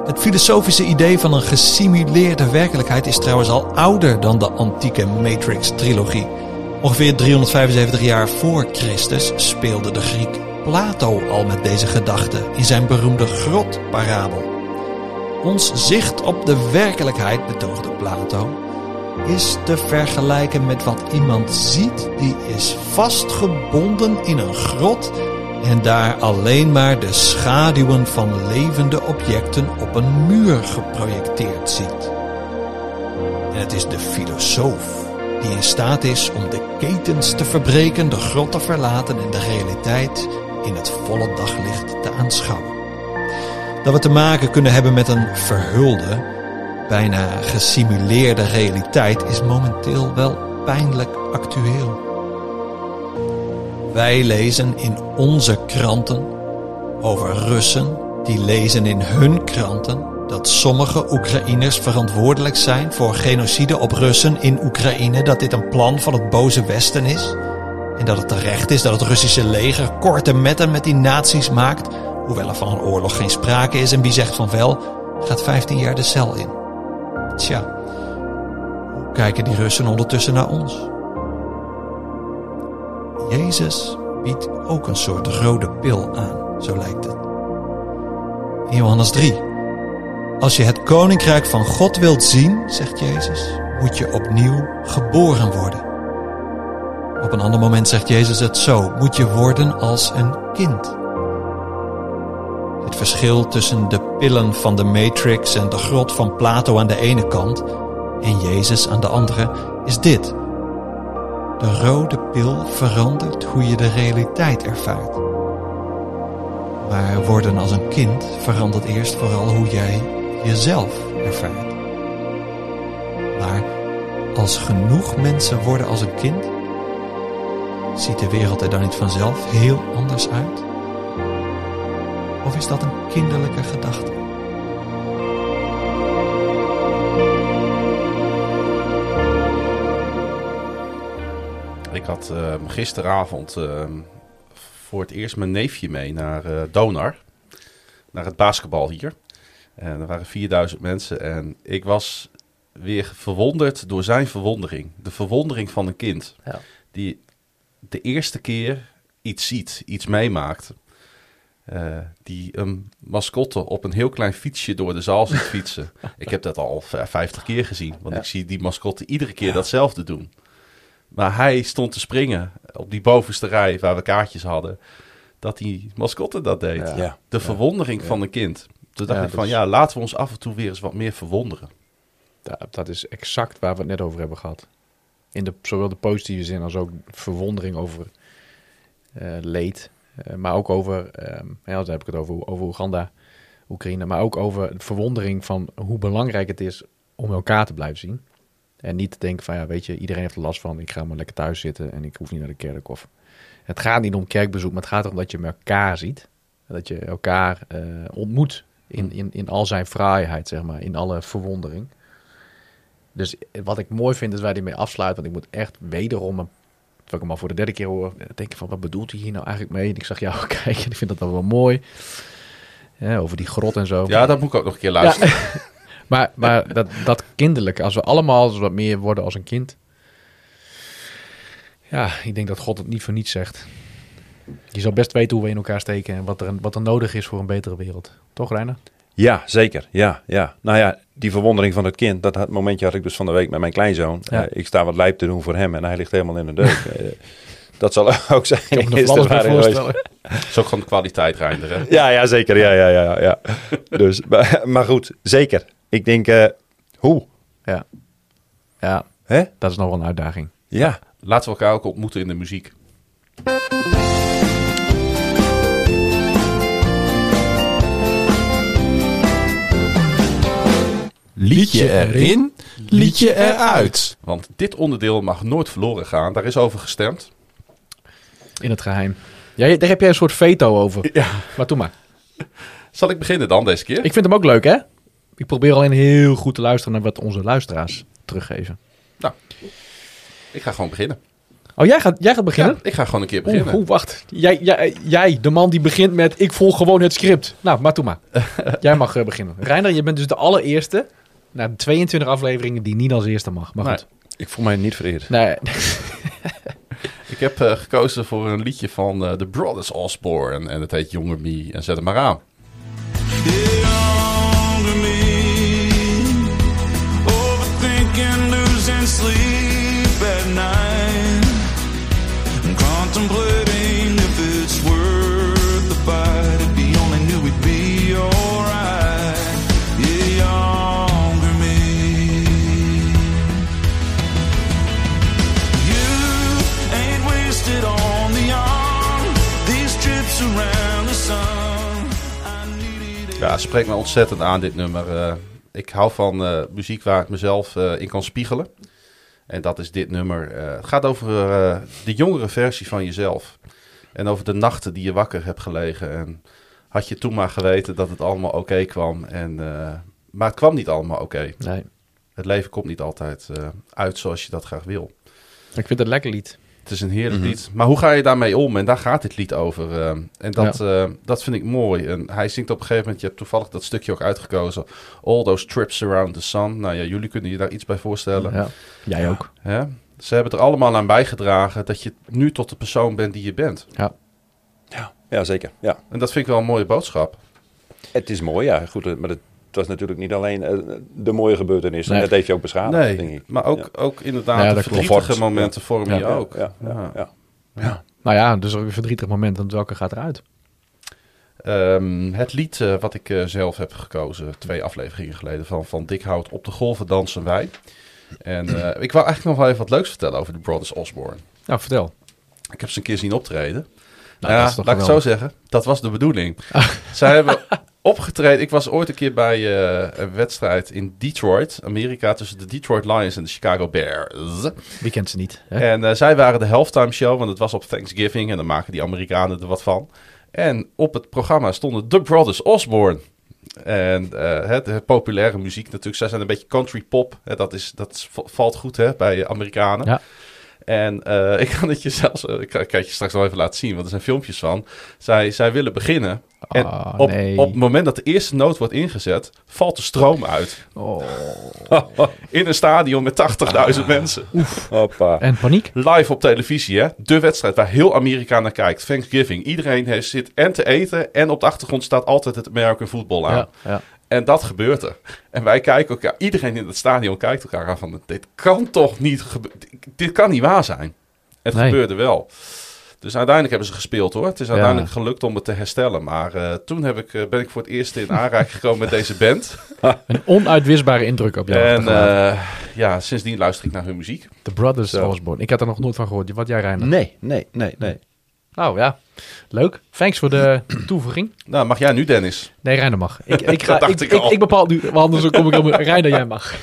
Het filosofische idee van een gesimuleerde werkelijkheid is trouwens al ouder dan de antieke Matrix-trilogie. Ongeveer 375 jaar voor Christus speelde de Griek Plato al met deze gedachte in zijn beroemde grotparabel. Ons zicht op de werkelijkheid, betoogde Plato, is te vergelijken met wat iemand ziet die is vastgebonden in een grot en daar alleen maar de schaduwen van levende objecten op een muur geprojecteerd ziet. En het is de filosoof die in staat is om de ketens te verbreken, de grot te verlaten en de realiteit in het volle daglicht te aanschouwen. Dat we te maken kunnen hebben met een verhulde, bijna gesimuleerde realiteit is momenteel wel pijnlijk actueel. Wij lezen in onze kranten over Russen die lezen in hun kranten dat sommige Oekraïners verantwoordelijk zijn voor genocide op Russen in Oekraïne, dat dit een plan van het boze Westen is en dat het terecht is dat het Russische leger korte metten met die nazi's maakt, hoewel er van een oorlog geen sprake is en wie zegt van wel, gaat 15 jaar de cel in. Tja, hoe kijken die Russen ondertussen naar ons? Jezus biedt ook een soort rode pil aan, zo lijkt het. Johannes 3. Als je het koninkrijk van God wilt zien, zegt Jezus, moet je opnieuw geboren worden. Op een ander moment zegt Jezus het zo: moet je worden als een kind. Het verschil tussen de pillen van de Matrix en de grot van Plato aan de ene kant en Jezus aan de andere is dit. De rode pil verandert hoe je de realiteit ervaart. Maar worden als een kind verandert eerst vooral hoe jij jezelf ervaart. Maar als genoeg mensen worden als een kind, ziet de wereld er dan niet vanzelf heel anders uit? Of is dat een kinderlijke gedachte? Ik had eh, gisteravond eh, voor het eerst mijn neefje mee naar eh, Donar. Naar het basketbal hier. En er waren 4000 mensen. En ik was weer verwonderd door zijn verwondering. De verwondering van een kind. Ja. Die de eerste keer iets ziet, iets meemaakt. Eh, die een mascotte op een heel klein fietsje door de zaal ziet fietsen. ik heb dat al v- 50 keer gezien. Want Ja. ik zie die mascotte iedere keer datzelfde doen. Maar hij stond te springen op die bovenste rij waar we kaartjes hadden. Dat die mascotte dat deed. Ja. Ja. De verwondering van een kind. Toen dacht Ja, ik van is- ja, laten we ons af en toe weer eens wat meer verwonderen. Dat is exact waar we het net over hebben gehad. In de, zowel de positieve zin als ook verwondering over eh, leed. Eh, maar ook over, ehm ja, dan heb ik het over, over Oeganda, Oekraïne. Maar ook over de verwondering van hoe belangrijk het is om elkaar te blijven zien. En niet te denken van, ja, weet je, iedereen heeft er last van. Ik ga maar lekker thuis zitten en ik hoef niet naar de kerk. Of... Het gaat niet om kerkbezoek, maar het gaat erom dat je elkaar ziet. Dat je elkaar eh, ontmoet in, in, in al zijn fraaiheid, zeg maar. In alle verwondering. Dus wat ik mooi vind is waar hij mee afsluit. Want ik moet echt wederom, een- wat ik hem al voor de derde keer hoor, denken van wat bedoelt hij hier nou eigenlijk mee? En ik zag jou kijken en ik vind dat dan wel mooi. Ja, over die grot en zo. Ja, dat moet ik ook nog een keer luisteren. Maar, maar dat, dat kinderlijke, als we allemaal wat meer worden als een kind. Ja, ik denk dat God het niet voor niets zegt. Je zal best weten hoe we in elkaar steken en wat er, wat er nodig is voor een betere wereld. Toch, Reiner? Ja, zeker. Ja, ja. Nou ja, die verwondering van het kind, dat had- momentje had ik dus van de week met mijn kleinzoon. Ja. Eh, ik sta wat lijp te doen voor hem en hij ligt helemaal in de deuk. Eh, dat zal ook zijn. Ik ervaring geweest. voorstellen. Dat is ook gewoon kwaliteit, Reinder. Hè? Ja, ja, zeker. Ja, ja, ja, ja. Dus, maar, maar goed, zeker. Ik denk, eh, hoe? Ja. ja, Hè? dat is nog wel een uitdaging. Ja. Laten we elkaar ook ontmoeten in de muziek. Liedje erin, liedje eruit. Want dit onderdeel mag nooit verloren gaan. Daar is over gestemd. In het geheim. Jij, daar heb jij een soort veto over. Ja. Maar doe maar. Zal ik beginnen dan deze keer? Ik vind hem ook leuk, hè? Ik probeer alleen heel goed te luisteren naar wat onze luisteraars teruggeven. Ik ga gewoon beginnen. Oh, jij gaat, jij gaat beginnen? Ja, ik ga gewoon een keer beginnen. Oeh, oeh, wacht. Jij, jij, jij, de man die begint met ik volg gewoon het script. Nou, maar doe maar. jij mag eh, beginnen. Reiner, je bent dus de allereerste na de 22 afleveringen die niet als eerste mag. Maar Nee. goed. Ik voel mij niet vereerd. Nee, Ik heb eh, gekozen voor een liedje van eh, The Brothers Osborne. En het heet Younger Me. En zet hem maar aan. Younger me, overthinking, losing sleep at night, Ja, spreekt me ontzettend aan dit nummer. Eh, ik hou van eh, muziek waar ik mezelf eh, in kan spiegelen. En dat is dit nummer. Het gaat over de jongere versie van jezelf. En over de nachten die je wakker hebt gelegen. En had je toen maar geweten dat het allemaal oké kwam. En, maar het kwam niet allemaal oké. nee. Het leven komt niet altijd uit zoals je dat graag wil. Ik vind het een lekker lied. Het is een heerlijk Mhm. lied. Maar hoe ga je daarmee om? En daar gaat dit lied over. eh, en dat, eh, dat vind ik mooi. En hij zingt op een gegeven moment, je hebt toevallig dat stukje ook uitgekozen. All those trips around the sun. Nou ja, jullie kunnen je daar iets bij voorstellen. Ja. Jij ook. Hè? Ze hebben er allemaal aan bijgedragen dat je nu tot de persoon bent die je bent. Ja, ja zeker. Ja. En dat vind ik wel een mooie boodschap. Het is mooi, ja. Goed, maar het was natuurlijk niet alleen eh, de mooie gebeurtenis. Nee. Dat heeft je ook beschadigd, denk nee, ik. maar ook, Ja. ook inderdaad Ja, de verdrietige momenten vormen je Ja. ook. Ja, ja, ja. ja. Nou ja, dus ook een verdrietig moment. Want welke gaat eruit? Ehm, het lied eh, wat ik eh, zelf heb gekozen, twee afleveringen geleden, van, van Dick Hout, Op de golven dansen wij. En eh, ik wou eigenlijk nog wel even wat leuks vertellen over de Brothers Osborne. Nou, vertel. Ik heb ze een keer zien optreden. Nou, ja, dat is toch laat ik het zo zeggen, dat was de bedoeling. Zij hebben opgetreden. Ik was ooit een keer bij eh, een wedstrijd in Detroit, Amerika, tussen de Detroit Lions en de Chicago Bears. Wie kent ze niet? Hè? En eh, zij waren de halftime show, want het was op Thanksgiving en dan maken die Amerikanen er wat van. En op het programma stonden The Brothers Osborne. En eh, het, het populaire muziek natuurlijk. Zij zijn een beetje country pop. Hè, dat, is, dat valt goed hè, bij Amerikanen. Ja. En eh, ik kan het je zelfs, eh, ik kan, het je straks wel even laten zien, want er zijn filmpjes van. Zij, zij willen beginnen. En Ah, op, nee. op het moment dat de eerste noot wordt ingezet, valt de stroom uit. Oh. In een stadion met 80.000 mensen. Hoppa. En paniek? Live op televisie, hè? De wedstrijd waar heel Amerika naar kijkt. Thanksgiving. Iedereen heeft, zit en te eten. En op de achtergrond staat altijd het American football aan. Ja, ja. En dat gebeurt er. En wij kijken elkaar. Iedereen in het stadion kijkt elkaar aan van... Dit kan toch niet gebe- Dit kan niet waar zijn. Het Nee. gebeurde wel. Dus uiteindelijk hebben ze gespeeld hoor. Het is uiteindelijk gelukt om het te herstellen. Maar eh, toen heb ik, eh, ben ik voor het eerst in aanraking gekomen met deze band. Een onuitwisbare indruk op jou. en eh, ja, sindsdien luister ik naar hun muziek. The Brothers. Osborne. Ik had er nog nooit van gehoord. Wat jij, Reiner? Nee, nee, nee, nee. Nou ja, leuk. Thanks voor de toevoeging. Nou, mag jij nu Dennis? Nee, Reiner mag. Ik, ik, ga, Dat ik, dacht ik, ik al. ik bepaal nu, want anders kom ik op Reiner, jij mag.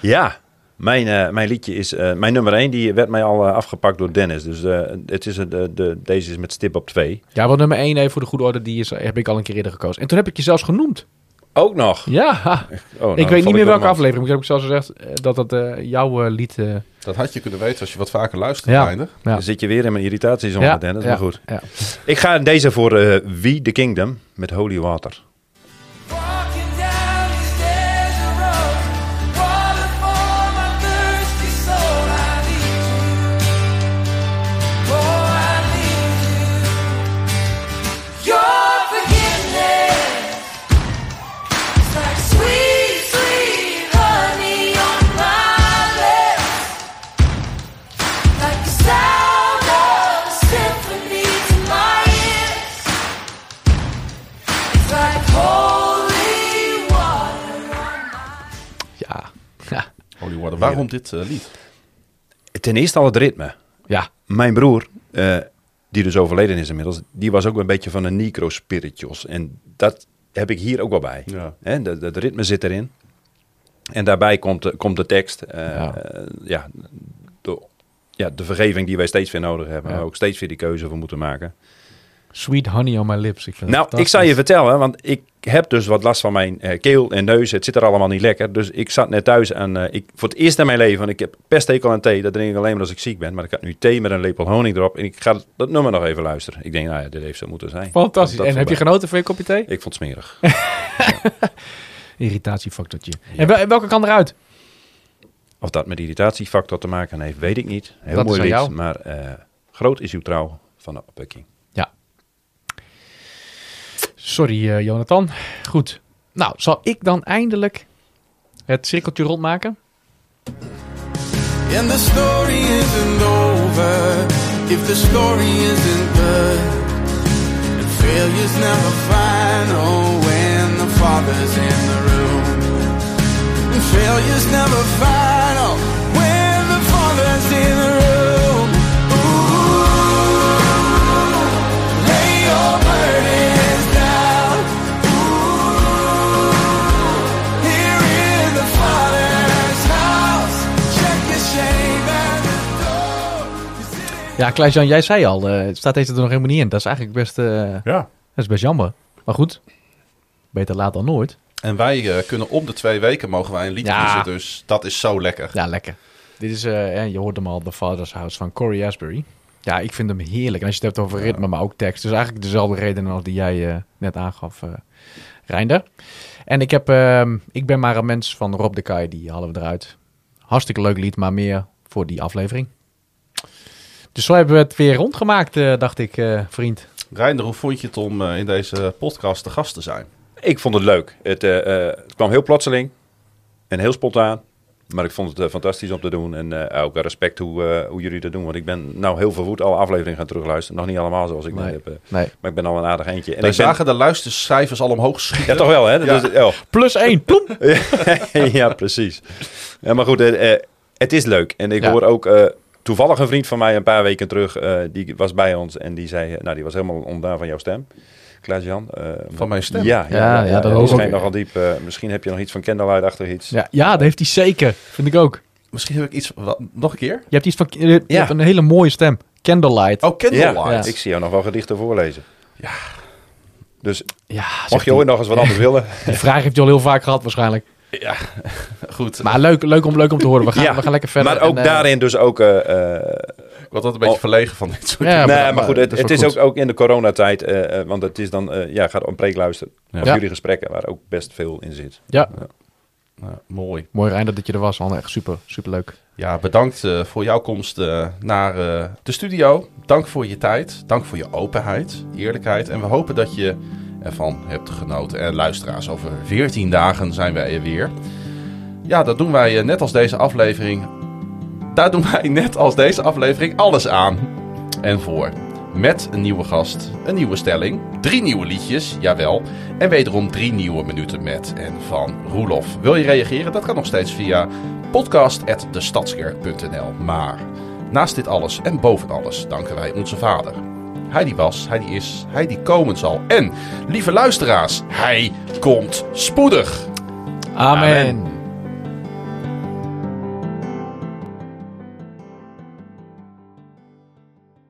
Ja, mijn, eh, mijn liedje is... eh, mijn nummer 1, die werd mij al eh, afgepakt door Dennis. Dus eh, het is, de, de, deze is met stip op 2. Ja, want nummer 1, even voor de goede orde, die is, heb ik al een keer eerder gekozen. En toen heb ik je zelfs genoemd. Ook nog. Ja, Oh, nou, ik weet niet meer welke aflevering. Ik heb ik zelfs gezegd dat dat eh, jouw eh, lied... Dat had je kunnen weten als je wat vaker luistert, Ja. Ja. Dan zit je weer in mijn irritaties onder Dennis, ja, maar goed. Ja. Ik ga deze voor eh We the Kingdom met Holy Water. Waarom dit eh, lied? Ten eerste al het ritme. Ja, Mijn broer, eh, die dus overleden is inmiddels, die was ook een beetje van een necro-spirituals. En dat heb ik hier ook wel bij. Ja. Hè, de, de, de ritme zit erin. En daarbij komt de, komt de tekst. eh, Ja. ja. de, ja, de vergeving die wij steeds weer nodig hebben. Ja. Waar we ook steeds weer die keuze voor moeten maken. Sweet honey on my lips. Ik vind Nou, ik zal je vertellen, want ik heb dus wat last van mijn eh, keel en neus. Het zit er allemaal niet lekker. Dus ik zat net thuis en eh, ik, voor het eerst in mijn leven, want ik heb pesthekel aan thee. Dat drink ik alleen maar als ik ziek ben. Maar ik had nu thee met een lepel honing erop. En ik ga dat nummer nog even luisteren. Ik denk, nou ja, dit heeft zo moeten zijn. Fantastisch. En heb je genoten van je kopje thee? Ik vond het smerig. Irritatiefactortje. En wel- welke kan eruit? Of dat met irritatiefactor te maken heeft, weet ik niet. Heel Dat mooi lied, maar eh, groot is uw trouw van de opwekking. Sorry, eh, Jonathan. Goed. Nou, zal ik dan eindelijk het cirkeltje rondmaken? And the story isn't over if the story isn't good. And failure's never final when the father's in the room. And failure's never final Ja, Klaas-Jan, jij zei al, eh, het staat deze er nog helemaal niet in. Dat is eigenlijk best, eh, Ja. dat is best jammer. Maar goed, beter laat dan nooit. En wij eh, kunnen om de twee weken mogen wij een lied Ja. kiezen. Dus dat is zo lekker. Ja, lekker. Dit is, eh, je hoort hem al, The Father's House van Corey Asbury. Ja, ik vind hem heerlijk. En als je het hebt over ritme, maar ook tekst. Dus eigenlijk dezelfde reden als die jij net aangaf, eh Reinder. En ik, heb, ehm, ik ben maar een mens van Rob de Kai, die halen we eruit. Hartstikke leuk lied, maar meer voor die aflevering. Dus zo hebben we het weer rondgemaakt, eh, dacht ik, eh, vriend. Reinder, hoe vond je het om eh, in deze podcast te gast te zijn? Ik vond het leuk. Het, eh, eh, het kwam heel plotseling en heel spontaan. Maar ik vond het fantastisch om te doen. En eh, ook respect hoe, hoe jullie dat doen. Want ik ben nou heel verwoed alle afleveringen gaan terugluisteren. Nog niet allemaal zoals ik Nee. heb. Nee. maar ik ben al een aardig eentje. En Wij ik ben, zagen de luistercijfers al omhoog schieten. ja, toch wel, hè? Dat Ja. is- oh. Plus één, ploem! ja, precies. Ja, maar goed, het is leuk. En ik Ja. hoor ook eh, toevallig een vriend van mij een paar weken terug. eh, die was bij ons en die zei, eh, nou, die was helemaal ondaan van jouw stem. Klaas-Jan. eh, Van mijn stem? Ja, ja, Ja, ja, ja, dat schijnt nogal diep. eh, misschien heb je nog iets van Candlelight-achtig iets. Ja, ja, dat heeft hij zeker. Vind ik ook. Misschien heb ik iets... wat- nog een keer? Je hebt iets van, je hebt Ja. een hele mooie stem. Candlelight. Oh, Candlelight. Ja, Ja. ik zie jou nog wel gedichten voorlezen. Ja. Dus Ja, mocht je ooit nog eens wat anders willen. Die vraag heeft je al heel vaak gehad waarschijnlijk. Goed. Maar leuk, leuk, om, leuk om te horen. We gaan, Ja, we gaan lekker verder. Maar ook En, eh, daarin dus ook... eh, eh, ik word altijd een beetje Oh. verlegen van dit soort Ja, dingen. nee, maar- maar, goed, het, is het is goed. ook, ook in de coronatijd. eh, eh, want het is dan, eh, ja, gaat om preek luisteren. Ja. Of Ja. jullie gesprekken, waar ook best veel in zit. Ja, Ja, mooi. mooi Reinder dat je er was. Anne. Echt super, super leuk. Ja, bedankt eh, voor jouw komst eh, naar eh, de studio. Dank voor je tijd. Dank voor je openheid, eerlijkheid. En we hopen dat je ervan hebt genoten. En luisteraars, over 14 dagen zijn wij er weer. Ja, dat doen wij eh, net als deze aflevering. Daar doen wij net als deze aflevering alles aan. En voor. Met een nieuwe gast, een nieuwe stelling, drie nieuwe liedjes, jawel. En wederom drie nieuwe minuten met en van Roelof. Wil je reageren? Dat kan nog steeds via podcast.destadskerk.nl. Maar naast dit alles en boven alles danken wij onze vader. Hij die was, hij die is, hij die komen zal. En, lieve luisteraars, hij komt spoedig. Amen. Amen.